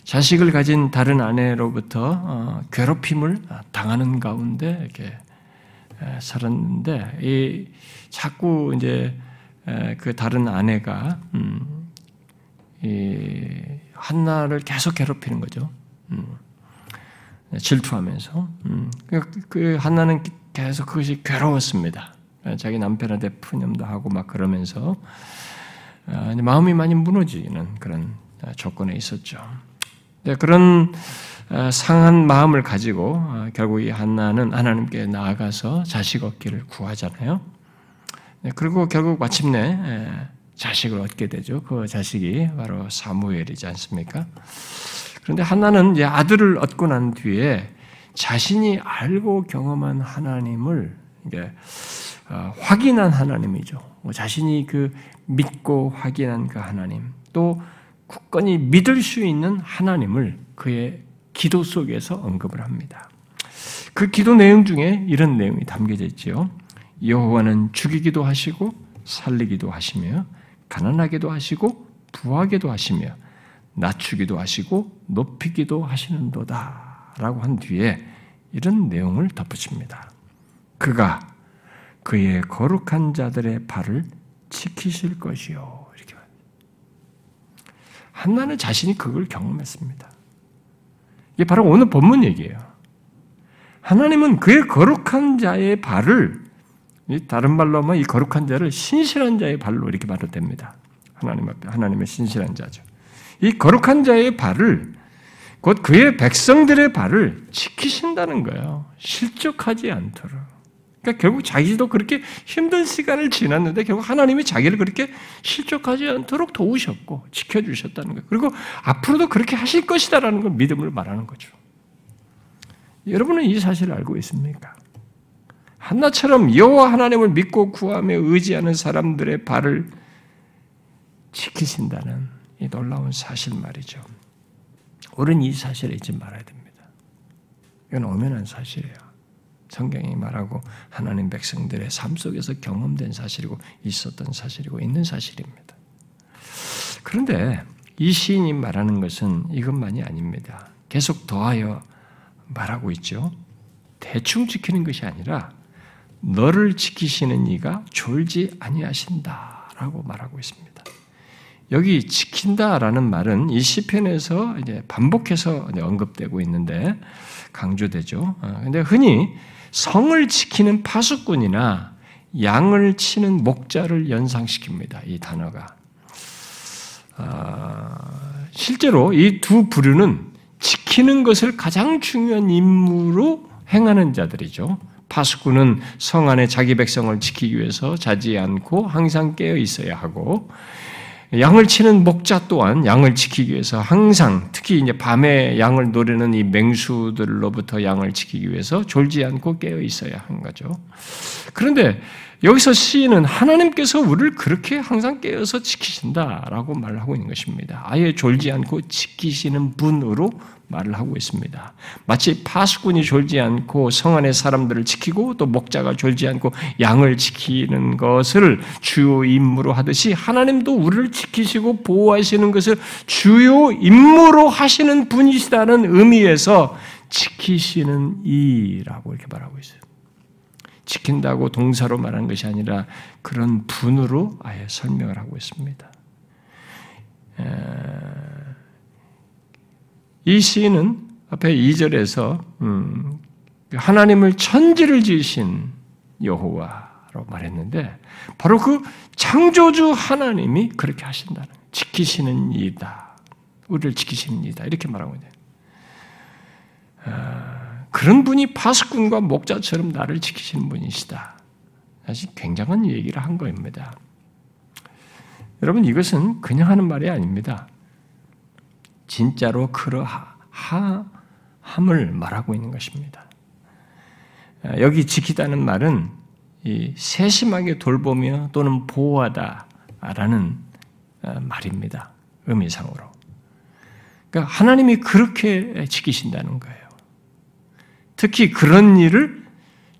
자식을 가진 다른 아내로부터 어, 괴롭힘을 당하는 가운데 이렇게 살았는데 이 자꾸 이제 그 다른 아내가 음, 이 한나를 계속 괴롭히는 거죠. 음, 질투하면서 음, 그, 그 한나는 계속 그것이 괴로웠습니다. 자기 남편한테 푸념도 하고 막 그러면서 아, 마음이 많이 무너지는 그런 조건에 있었죠. 그런 아, 상한 마음을 가지고 아, 결국 이 한나는 하나님께 나아가서 자식 얻기를 구하잖아요. 네, 그리고 결국 마침내 자식을 얻게 되죠. 그 자식이 바로 사무엘이지 않습니까? 그런데 한나는 이제 아들을 얻고 난 뒤에 자신이 알고 경험한 하나님을 이게 어, 확인한 하나님이죠. 뭐 자신이 그 믿고 확인한 그 하나님, 또 굳건히 믿을 수 있는 하나님을 그의 기도 속에서 언급을 합니다. 그 기도 내용 중에 이런 내용이 담겨져 있지요. 여호와는 죽이기도 하시고 살리기도 하시며 가난하게도 하시고 부하게도 하시며 낮추기도 하시고 높이기도 하시는도다라고 한 뒤에 이런 내용을 덧붙입니다. 그가 그의 거룩한 자들의 발을 지키실 것이요. 이렇게 한나는 자신이 그걸 경험했습니다. 이게 바로 오늘 본문 얘기예요. 하나님은 그의 거룩한 자의 발을 다른 말로 하면 이 거룩한 자를 신실한 자의 발로 이렇게 말도 됩니다. 하나님 앞에 하나님의 신실한 자죠. 이 거룩한 자의 발을 곧 그의 백성들의 발을 지키신다는 거예요. 실족하지 않도록. 그러니까 결국 자기도 그렇게 힘든 시간을 지났는데 결국 하나님이 자기를 그렇게 실족하지 않도록 도우셨고 지켜주셨다는 거예요. 그리고 앞으로도 그렇게 하실 것이다라는 걸 믿음을 말하는 거죠. 여러분은 이 사실을 알고 있습니까? 한나처럼 여호와 하나님을 믿고 구하며 의지하는 사람들의 발을 지키신다는 이 놀라운 사실 말이죠. 우리는 이 사실을 잊지 말아야 됩니다. 이건 엄연한 사실이에요. 성경이 말하고 하나님 백성들의 삶 속에서 경험된 사실이고 있었던 사실이고 있는 사실입니다. 그런데 이 시인이 말하는 것은 이것만이 아닙니다. 계속 더하여 말하고 있죠. 대충 지키는 것이 아니라 너를 지키시는 이가 졸지 아니하신다라고 말하고 있습니다. 여기 지킨다라는 말은 이 시편에서 이제 반복해서 언급되고 있는데 강조되죠. 어, 근데 흔히 성을 지키는 파수꾼이나 양을 치는 목자를 연상시킵니다. 이 단어가. 아, 실제로 이 두 부류는 지키는 것을 가장 중요한 임무로 행하는 자들이죠. 파수꾼은 성 안에 자기 백성을 지키기 위해서 자지 않고 항상 깨어 있어야 하고 양을 치는 목자 또한 양을 지키기 위해서 항상 특히 이제 밤에 양을 노리는 이 맹수들로부터 양을 지키기 위해서 졸지 않고 깨어 있어야 하는 거죠. 그런데 여기서 시인은 하나님께서 우리를 그렇게 항상 깨어서 지키신다라고 말을 하고 있는 것입니다. 아예 졸지 않고 지키시는 분으로 말을 하고 있습니다. 마치 파수꾼이 졸지 않고 성 안의 사람들을 지키고 또 목자가 졸지 않고 양을 지키는 것을 주요 임무로 하듯이 하나님도 우리를 지키시고 보호하시는 것을 주요 임무로 하시는 분이시다는 의미에서 지키시는 이라고 이렇게 말하고 있어요. 지킨다고 동사로 말하는 것이 아니라 그런 분으로 아예 설명을 하고 있습니다. 이 시인은 앞에 2절에서 음, 하나님을 천지를 지으신 여호와로 말했는데 바로 그 창조주 하나님이 그렇게 하신다는 지키시는 이다. 우리를 지키시는 이다. 이렇게 말하고 있네요. 아, 그런 분이 파수꾼과 목자처럼 나를 지키시는 분이시다. 사실 굉장한 얘기를 한 겁니다. 여러분 이것은 그냥 하는 말이 아닙니다. 진짜로 그러함을 말하고 있는 것입니다. 아, 여기 지키다는 말은 세심하게 돌보며 또는 보호하다라는 아, 말입니다. 의미상으로. 그러니까 하나님이 그렇게 지키신다는 거예요. 특히 그런 일을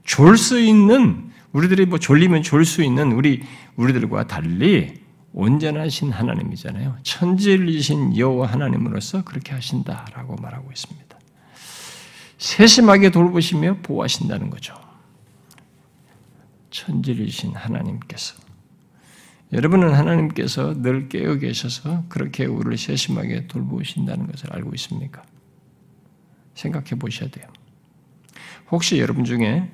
졸 수 있는 우리들이 뭐 졸리면 졸 수 있는 우리 우리들과 달리 온전하신 하나님이잖아요. 천지이신 여호와 하나님으로서 그렇게 하신다라고 말하고 있습니다. 세심하게 돌보시며 보호하신다는 거죠. 천지이신 하나님께서 여러분은 하나님께서 늘 깨어 계셔서 그렇게 우리를 세심하게 돌보신다는 것을 알고 있습니까? 생각해 보셔야 돼요. 혹시 여러분 중에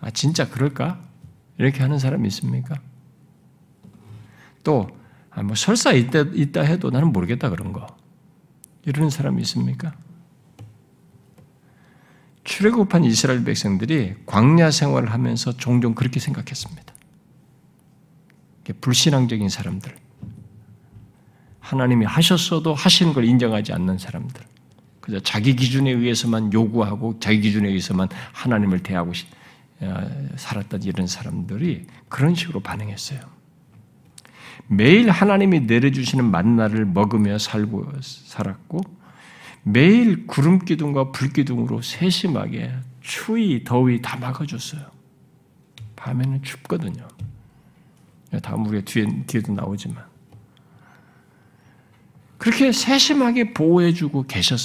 아 진짜 그럴까? 이렇게 하는 사람이 있습니까? 또, 아, 뭐 설사 있다, 있다 해도 나는 모르겠다 그런 거. 이러는 사람이 있습니까? 출애굽한 이스라엘 백성들이 광야 생활을 하면서 종종 그렇게 생각했습니다. 불신앙적인 사람들, 하나님이 하셨어도 하시는 걸 인정하지 않는 사람들, 그저 자기 기준에 의해서만 요구하고 자기 기준에 의해서만 하나님을 대하고 어, 살았던 이런 사람들이 그런 식으로 반응했어요. 매일 하나님이 내려주시는 만나를 먹으며 살고 살았고 매일 구름 기둥과 불 기둥으로 세심하게 추위, 더위 다 막아줬어요. 밤에는 춥거든요. 다음 우리가 뒤에, 뒤에도 나오지만. 그렇게 세심하게 보호해주고 계셨,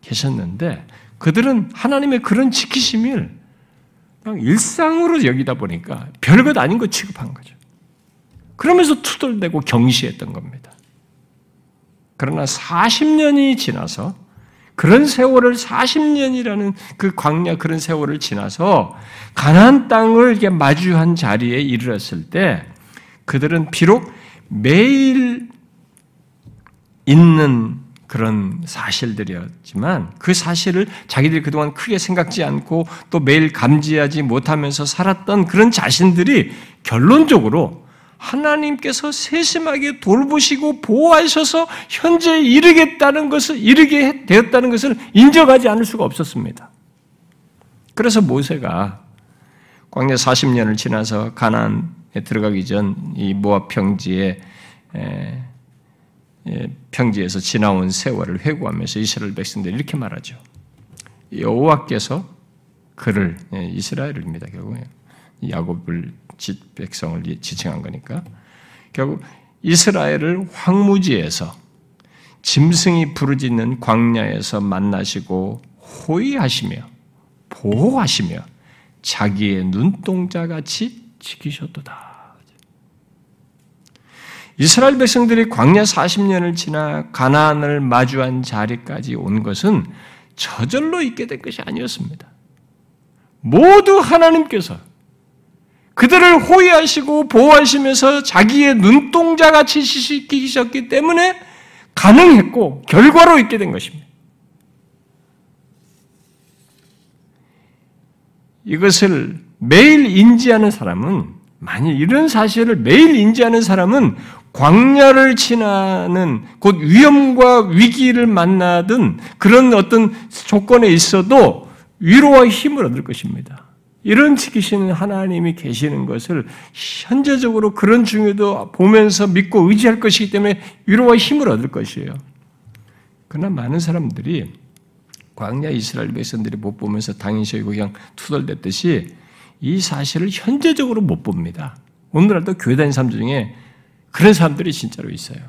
계셨는데 그들은 하나님의 그런 지키심을 그냥 일상으로 여기다 보니까 별것 아닌 거 취급한 거죠. 그러면서 투덜대고 경시했던 겁니다. 그러나 40년이 지나서 그런 세월을 40년이라는 그 광야 그런 세월을 지나서 가나안 땅을 이렇게 마주한 자리에 이르렀을 때 그들은 비록 매일 있는 그런 사실들이었지만 그 사실을 자기들이 그동안 크게 생각지 않고 또 매일 감지하지 못하면서 살았던 그런 자신들이 결론적으로 하나님께서 세심하게 돌보시고 보호하셔서 현재 이르겠다는 것을 이르게 되었다는 것을 인정하지 않을 수가 없었습니다. 그래서 모세가 광야 40년을 지나서 가나안에 들어가기 전 이 모압 평지에 평지에서 지나온 세월을 회고하면서 이스라엘 백성들 이렇게 말하죠. 여호와께서 그를 이스라엘입니다 결국 야곱을 백성을 지칭한 거니까 결국 이스라엘을 황무지에서 짐승이 부르짖는 광야에서 만나시고 호위하시며 보호하시며 자기의 눈동자 같이 지키셨도다. 이스라엘 백성들이 광야 40년을 지나 가나안을 마주한 자리까지 온 것은 저절로 있게 된 것이 아니었습니다. 모두 하나님께서 그들을 호위하시고 보호하시면서 자기의 눈동자 같이 시키셨기 때문에 가능했고 결과로 있게 된 것입니다. 이것을 매일 인지하는 사람은 만일 이런 사실을 매일 인지하는 사람은 광야를 지나는 곧 위험과 위기를 만나든 그런 어떤 조건에 있어도 위로와 힘을 얻을 것입니다. 이런 지키시는 하나님이 계시는 것을 현재적으로 그런 중에도 보면서 믿고 의지할 것이기 때문에 위로와 힘을 얻을 것이에요. 그러나 많은 사람들이 광야 이스라엘 백성들이 못 보면서 여기고 그냥 투덜댔듯이 이 사실을 현재적으로 못 봅니다. 오늘날도 교회 다니는 사람들 중에 그런 사람들이 진짜로 있어요.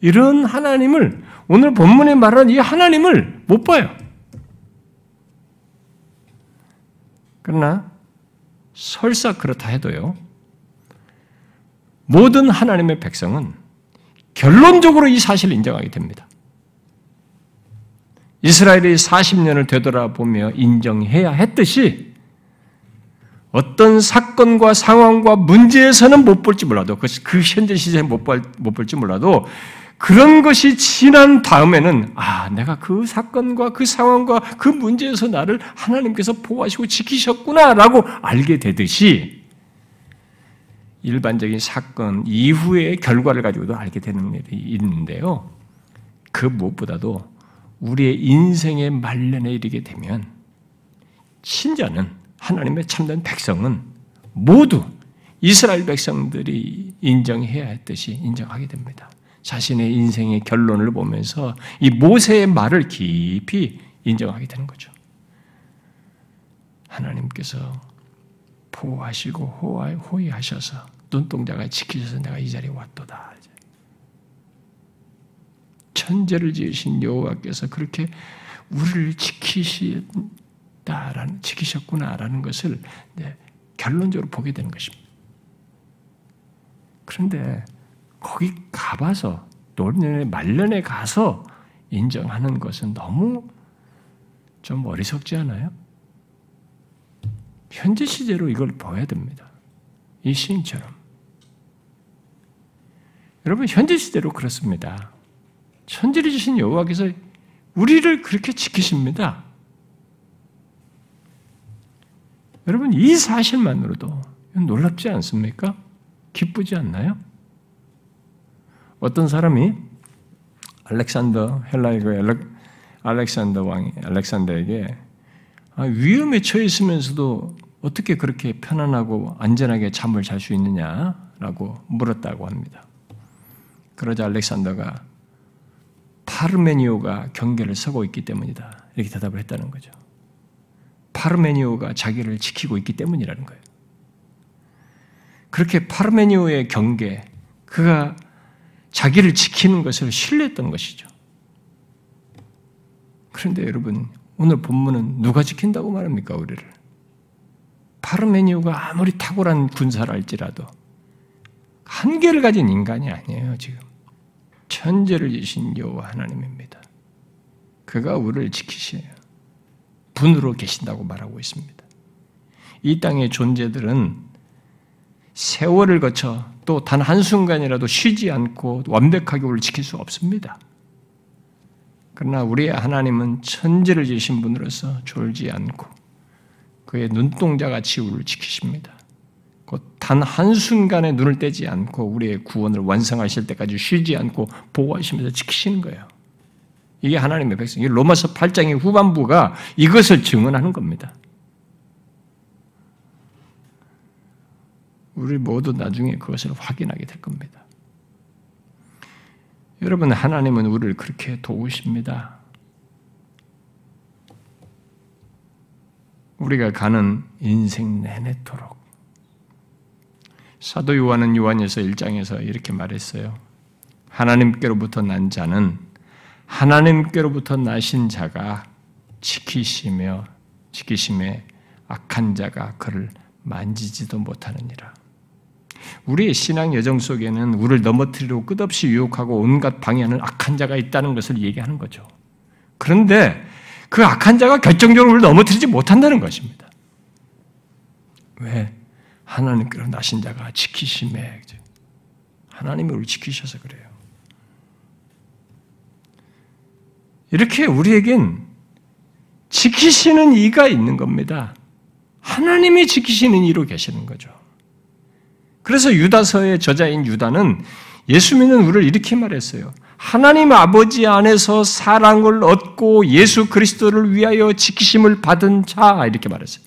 이런 하나님을 오늘 본문에 말하는 이 하나님을 못 봐요. 그러나 설사 그렇다 해도요. 모든 하나님의 백성은 결론적으로 이 사실을 인정하게 됩니다. 이스라엘이 40년을 되돌아보며 인정해야 했듯이 어떤 사건과 상황과 문제에서는 못 볼지 몰라도 그, 그 현재 시제에 못, 볼, 못 볼지 몰라도 그런 것이 지난 다음에는 아 내가 그 사건과 그 상황과 그 문제에서 나를 하나님께서 보호하시고 지키셨구나라고 알게 되듯이 일반적인 사건 이후의 결과를 가지고도 알게 되는 일이 있는데요. 그 무엇보다도 우리의 인생의 말년에 이르게 되면 신자는 하나님의 참된 백성은 모두 이스라엘 백성들이 인정해야 했듯이 인정하게 됩니다. 자신의 인생의 결론을 보면서 이 모세의 말을 깊이 인정하게 되는 거죠. 하나님께서 보호하시고 호의하셔서 눈동자가 지키셔서 내가 이 자리에 왔도다. 천재를 지으신 여호와께서 그렇게 우리를 지키 시다라는 지키셨구나라는 것을 결론적으로 보게 되는 것입니다. 그런데 거기 가봐서 노년에 말년에 가서 인정하는 것은 너무 좀 어리석지 않아요? 현재 시제로 이걸 봐야 됩니다. 이 시인처럼. 여러분 현재 시대로 그렇습니다. 천지를 주신 여호와께서 우리를 그렇게 지키십니다. 여러분 이 사실만으로도 놀랍지 않습니까? 기쁘지 않나요? 어떤 사람이 알렉산더 헬라의 그 알렉산더 왕이 알렉산더에게 아, 위험에 처해 있으면서도 어떻게 그렇게 편안하고 안전하게 잠을 잘 수 있느냐라고 물었다고 합니다. 그러자 알렉산더가 파르메니오가 경계를 서고 있기 때문이다. 이렇게 대답을 했다는 거죠. 파르메니오가 자기를 지키고 있기 때문이라는 거예요. 그렇게 파르메니오의 경계, 그가 자기를 지키는 것을 신뢰했던 것이죠. 그런데 여러분, 오늘 본문은 누가 지킨다고 말합니까, 우리를? 파르메니오가 아무리 탁월한 군사를 할지라도 한계를 가진 인간이 아니에요, 지금. 천재를 지신 여호와 하나님입니다. 그가 우리를 지키시요 분으로 계신다고 말하고 있습니다. 이 땅의 존재들은 세월을 거쳐 또 단 한순간이라도 쉬지 않고 완벽하게 우리를 지킬 수 없습니다. 그러나 우리의 하나님은 천지를 지신 분으로서 졸지 않고 그의 눈동자같이 우리를 지키십니다. 단 한순간에 눈을 떼지 않고 우리의 구원을 완성하실 때까지 쉬지 않고 보호하시면서 지키시는 거예요. 이게 하나님의 백성. 이 로마서 8장의 후반부가 이것을 증언하는 겁니다. 우리 모두 나중에 그것을 확인하게 될 겁니다. 여러분, 하나님은 우리를 그렇게 도우십니다. 우리가 가는 인생 내내토록 사도 요한은 요한에서 1장에서 이렇게 말했어요. 하나님께로부터 난 자는 하나님께로부터 나신 자가 지키시며 지키심에 악한 자가 그를 만지지도 못하느니라. 우리의 신앙 여정 속에는 우리를 넘어뜨리고 끝없이 유혹하고 온갖 방해하는 악한 자가 있다는 것을 얘기하는 거죠. 그런데 그 악한 자가 결정적으로 우리를 넘어뜨리지 못한다는 것입니다. 왜? 하나님께로 나신 자가 지키심에 하나님이 우리 지키셔서 그래요. 이렇게 우리에겐 지키시는 이가 있는 겁니다. 하나님이 지키시는 이로 계시는 거죠. 그래서 유다서의 저자인 유다는 예수 믿는 우리를 이렇게 말했어요. 하나님 아버지 안에서 사랑을 얻고 예수 그리스도를 위하여 지키심을 받은 자 이렇게 말했어요.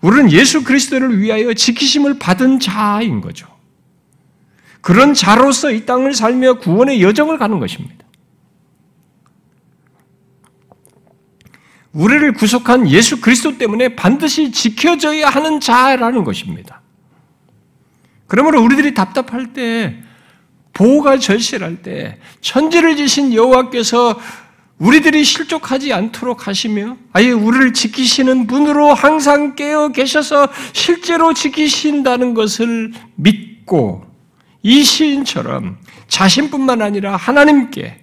우리는 예수 그리스도를 위하여 지키심을 받은 자인 거죠. 그런 자로서 이 땅을 살며 구원의 여정을 가는 것입니다. 우리를 구속한 예수 그리스도 때문에 반드시 지켜져야 하는 자라는 것입니다. 그러므로 우리들이 답답할 때, 보호가 절실할 때, 천지를 지신 여호와께서 우리들이 실족하지 않도록 하시며, 아예 우리를 지키시는 분으로 항상 깨어 계셔서 실제로 지키신다는 것을 믿고, 이 시인처럼 자신뿐만 아니라 하나님께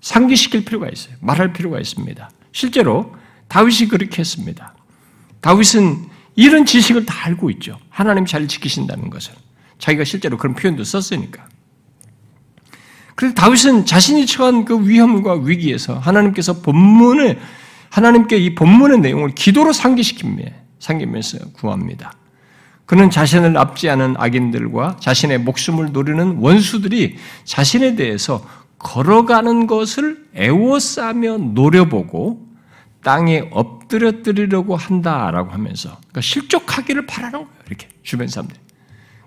상기시킬 필요가 있어요. 말할 필요가 있습니다. 실제로 다윗이 그렇게 했습니다. 다윗은 이런 지식을 다 알고 있죠. 하나님 잘 지키신다는 것을. 자기가 실제로 그런 표현도 썼으니까. 그래서 다윗은 자신이 처한 그 위험과 위기에서 하나님께서 본문을 하나님께 이 본문의 내용을 기도로 상기시킵니다. 상기면서 구합니다. 그는 자신을 압지하는 악인들과 자신의 목숨을 노리는 원수들이 자신에 대해서 걸어가는 것을 애워싸며 노려보고 땅에 엎드려뜨리려고 한다라고 하면서 그러니까 실족하기를 바라는 거예요. 이렇게 주변 사람들이.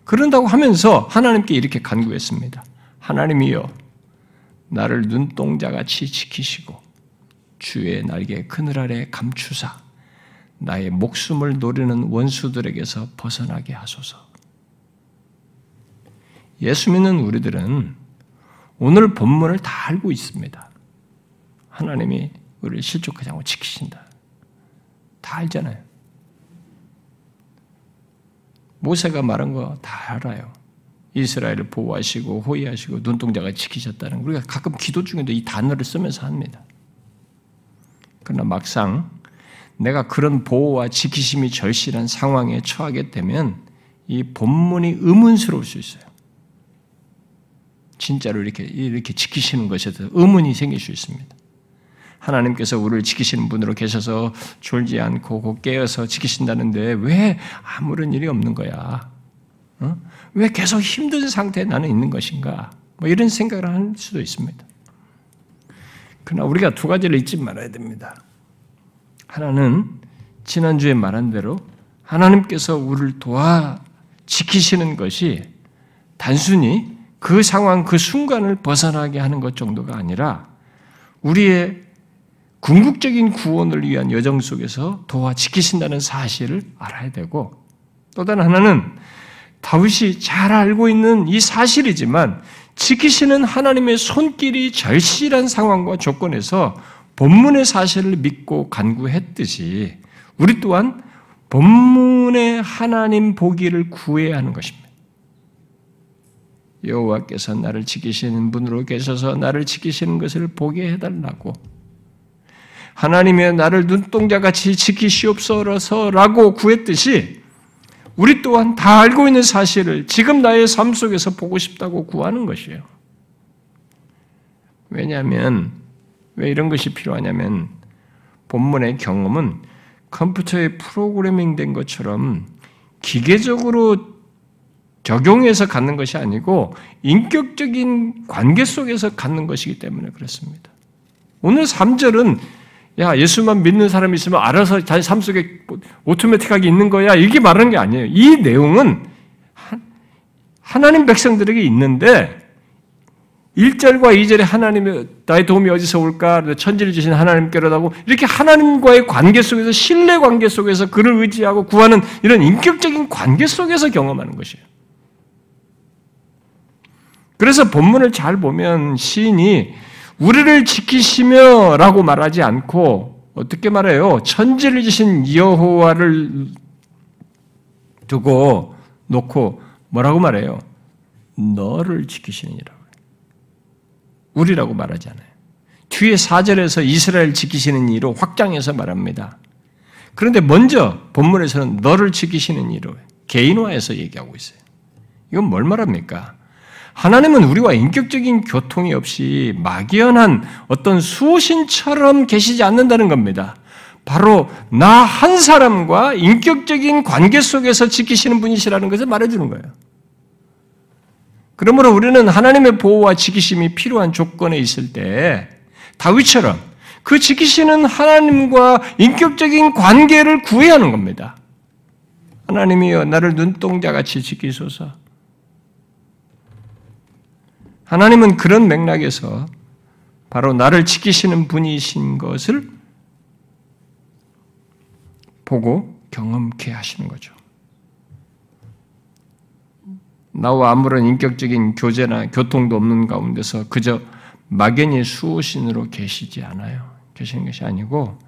그런다고 하면서 하나님께 이렇게 간구했습니다. 하나님이여 나를 눈동자같이 지키시고 주의 날개 그늘 아래 감추사 나의 목숨을 노리는 원수들에게서 벗어나게 하소서. 예수 믿는 우리들은 오늘 본문을 다 알고 있습니다. 하나님이 우리를 실족하지 않고 지키신다. 다 알잖아요. 모세가 말한 거 다 알아요. 이스라엘을 보호하시고 호위하시고 눈동자가 지키셨다는 우리가 가끔 기도 중에도 이 단어를 쓰면서 합니다. 그러나 막상 내가 그런 보호와 지키심이 절실한 상황에 처하게 되면 이 본문이 의문스러울 수 있어요. 진짜로 이렇게 이렇게 지키시는 것에 대해서 의문이 생길 수 있습니다. 하나님께서 우리를 지키시는 분으로 계셔서 졸지 않고 깨어서 지키신다는데 왜 아무런 일이 없는 거야? 어? 왜 계속 힘든 상태에 나는 있는 것인가? 뭐 이런 생각을 할 수도 있습니다. 그러나 우리가 두 가지를 잊지 말아야 됩니다. 하나는 지난주에 말한 대로 하나님께서 우리를 도와 지키시는 것이 단순히 그 상황, 그 순간을 벗어나게 하는 것 정도가 아니라 우리의 궁극적인 구원을 위한 여정 속에서 도와 지키신다는 사실을 알아야 되고 또 다른 하나는 다윗이 잘 알고 있는 이 사실이지만 지키시는 하나님의 손길이 절실한 상황과 조건에서 본문의 사실을 믿고 간구했듯이 우리 또한 본문의 하나님 보기를 구해야 하는 것입니다. 여호와께서 나를 지키시는 분으로 계셔서 나를 지키시는 것을 보게 해달라고 하나님의 나를 눈동자같이 지키시옵소서라고 구했듯이 우리 또한 다 알고 있는 사실을 지금 나의 삶 속에서 보고 싶다고 구하는 것이에요. 왜냐하면 왜 이런 것이 필요하냐면 본문의 경험은 컴퓨터에 프로그래밍 된 것처럼 기계적으로 적용해서 갖는 것이 아니고 인격적인 관계 속에서 갖는 것이기 때문에 그렇습니다. 오늘 3절은 야, 예수만 믿는 사람이 있으면 알아서 자기 삶 속에 오토매틱하게 있는 거야. 이게 말하는 게 아니에요. 이 내용은 하나님 백성들에게 있는데 1절과 2절에 하나님의 나의 도움이 어디서 올까? 천지를 주신 하나님께로다고 이렇게 하나님과의 관계 속에서 신뢰 관계 속에서 그를 의지하고 구하는 이런 인격적인 관계 속에서 경험하는 것이에요. 그래서 본문을 잘 보면 시인이 우리를 지키시며 라고 말하지 않고 어떻게 말해요? 천지를 주신 여호와를 두고 놓고 뭐라고 말해요? 너를 지키시느니라. 우리라고 말하지 않아요. 뒤에 4절에서 이스라엘 지키시는 이로 확장해서 말합니다. 그런데 먼저 본문에서는 너를 지키시는 이로 개인화해서 얘기하고 있어요. 이건 뭘 말합니까? 하나님은 우리와 인격적인 교통이 없이 막연한 어떤 수신처럼 계시지 않는다는 겁니다. 바로 나 한 사람과 인격적인 관계 속에서 지키시는 분이시라는 것을 말해주는 거예요. 그러므로 우리는 하나님의 보호와 지키심이 필요한 조건에 있을 때 다윗처럼 그 지키시는 하나님과 인격적인 관계를 구해야 하는 겁니다. 하나님이여 나를 눈동자같이 지키소서. 하나님은 그런 맥락에서 바로 나를 지키시는 분이신 것을 보고 경험케 하시는 거죠. 나와 아무런 인격적인 교제나 교통도 없는 가운데서 그저 막연히 수호신으로 계시지 않아요. 계시는 것이 아니고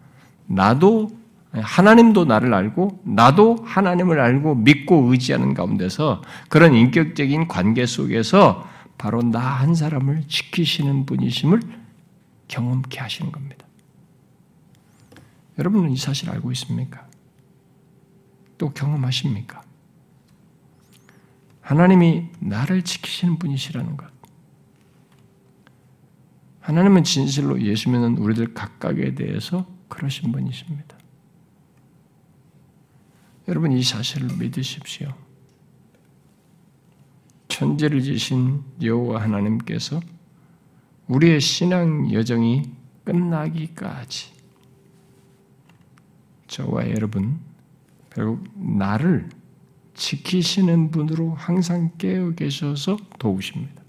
나도 하나님도 나를 알고 나도 하나님을 알고 믿고 의지하는 가운데서 그런 인격적인 관계 속에서 바로 나 한 사람을 지키시는 분이심을 경험케 하시는 겁니다. 여러분은 이 사실 알고 있습니까? 또 경험하십니까? 하나님이 나를 지키시는 분이시라는 것. 하나님은 진실로 예수 믿는 우리들 각각에 대해서 그러신 분이십니다. 여러분 이 사실을 믿으십시오. 천지를 지신 여호와 하나님께서 우리의 신앙 여정이 끝나기까지 저와 여러분 결국 나를 지키시는 분으로 항상 깨어 계셔서 도우십니다.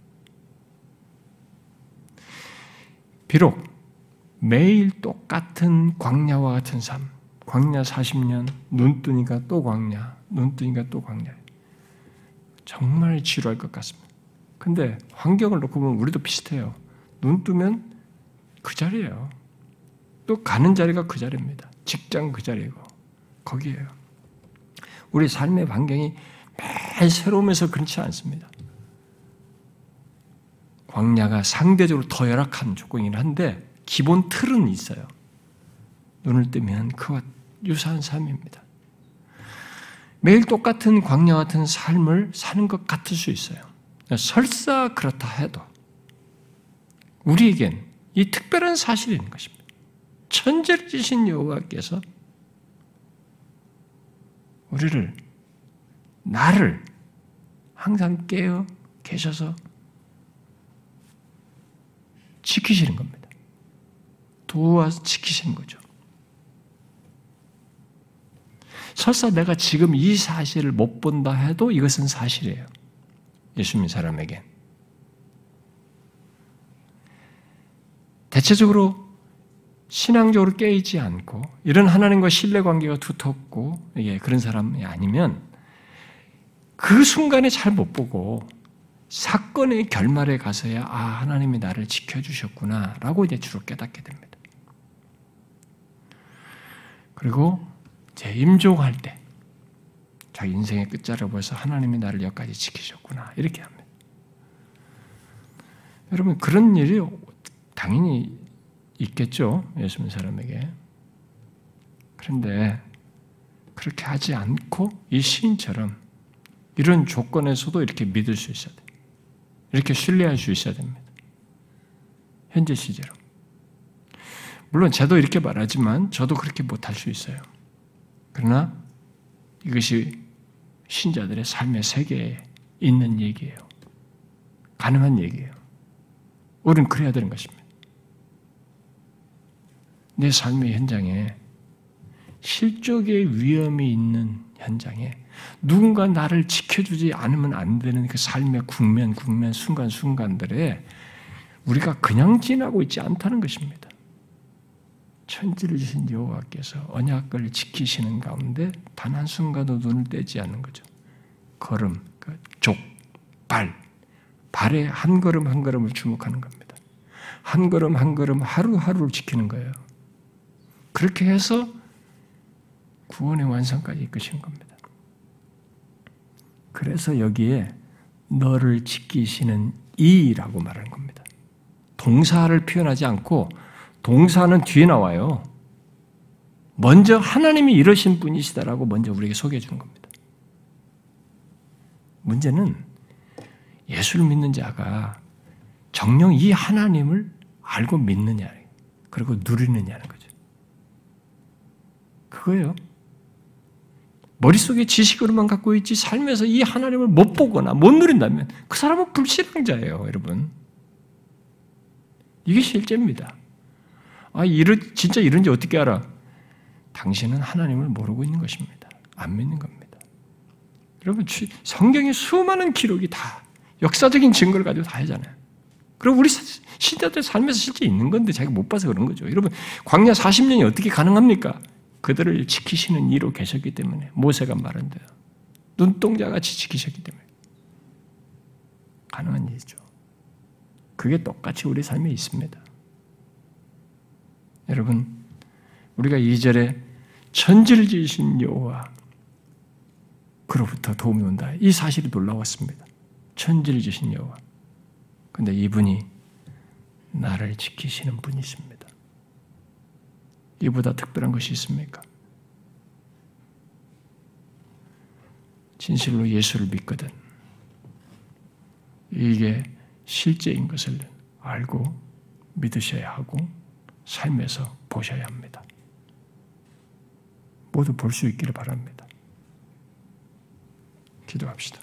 비록 매일 똑같은 광야와 같은 삶, 광야 40년, 눈 뜨니까 또 광야, 눈 뜨니까 또 광야. 정말 지루할 것 같습니다. 근데 환경을 놓고 보면 우리도 비슷해요. 눈 뜨면 그 자리예요. 또 가는 자리가 그 자리입니다. 직장 그 자리고 거기에요. 우리 삶의 환경이 매일 새로우면서 그렇지 않습니다. 광야가 상대적으로 더 열악한 조건이긴 한데 기본 틀은 있어요. 눈을 뜨면 그와 유사한 삶입니다. 매일 똑같은 광야 같은 삶을 사는 것 같을 수 있어요. 설사 그렇다 해도 우리에겐 이 특별한 사실이 것입니다. 천재를 지신 여호와께서 우리를 나를 항상 깨어 계셔서 지키시는 겁니다. 도와서 지키시는 거죠. 설사 내가 지금 이 사실을 못 본다 해도 이것은 사실이에요. 예수 믿는 사람에게. 대체적으로 신앙적으로 깨이지 않고 이런 하나님과 신뢰 관계가 두텁고 예, 그런 사람이 아니면 그 순간에 잘 못 보고 사건의 결말에 가서야 아 하나님이 나를 지켜주셨구나라고 이제 주로 깨닫게 됩니다. 그리고 제 임종할 때 자기 인생의 끝자락을 보서 하나님이 나를 여기까지 지키셨구나 이렇게 합니다. 여러분 그런 일이 당연히 있겠죠. 예수 믿는 사람에게. 그런데 그렇게 하지 않고 이 시인처럼 이런 조건에서도 이렇게 믿을 수 있어야 돼. 이렇게 신뢰할 수 있어야 됩니다. 현재 시제로. 물론 저도 이렇게 말하지만 저도 그렇게 못할 수 있어요. 그러나 이것이 신자들의 삶의 세계에 있는 얘기예요. 가능한 얘기예요. 우리는 그래야 되는 것입니다. 내 삶의 현장에 실족의 위험이 있는 현장에 누군가 나를 지켜주지 않으면 안 되는 그 삶의 국면, 국면, 순간, 순간들에 우리가 그냥 지나고 있지 않다는 것입니다. 천지를 주신 여호와께서 언약을 지키시는 가운데 단 한 순간도 눈을 떼지 않는 거죠. 걸음, 그 족, 발, 발에 한 걸음 한 걸음을 주목하는 겁니다. 한 걸음 한 걸음 하루하루를 지키는 거예요. 그렇게 해서 구원의 완성까지 이끄신 겁니다. 그래서 여기에 너를 지키시는 이라고 말하는 겁니다. 동사를 표현하지 않고 동사는 뒤에 나와요. 먼저 하나님이 이러신 분이시다라고 먼저 우리에게 소개해 주는 겁니다. 문제는 예수를 믿는 자가 정령 이 하나님을 알고 믿느냐, 그리고 누리느냐는 거죠. 그거예요. 머릿속에 지식으로만 갖고 있지 삶에서 이 하나님을 못 보거나 못 누린다면 그 사람은 불신앙자예요, 여러분. 이게 실제입니다. 아, 이런, 진짜 이런지 어떻게 알아? 당신은 하나님을 모르고 있는 것입니다. 안 믿는 겁니다. 여러분, 성경의 수많은 기록이 다 역사적인 증거를 가지고 다 하잖아요. 그리고 우리 신자들 삶에서 실제 있는 건데 자기가 못 봐서 그런 거죠. 여러분, 광야 40년이 어떻게 가능합니까? 그들을 지키시는 이로 계셨기 때문에 모세가 말한 대로 눈동자 같이 지키셨기 때문에 가능한 일이죠. 그게 똑같이 우리 삶에 있습니다. 여러분, 우리가 이절에 천지를 지으신 여호와 그로부터 도움이 온다. 이 사실이 놀라웠습니다. 천지를 지으신 여호와. 근데 이분이 나를 지키시는 분이십니다. 이보다 특별한 것이 있습니까? 진실로 예수를 믿거든. 이게 실제인 것을 알고 믿으셔야 하고 삶에서 보셔야 합니다. 모두 볼 수 있기를 바랍니다. 기도합시다.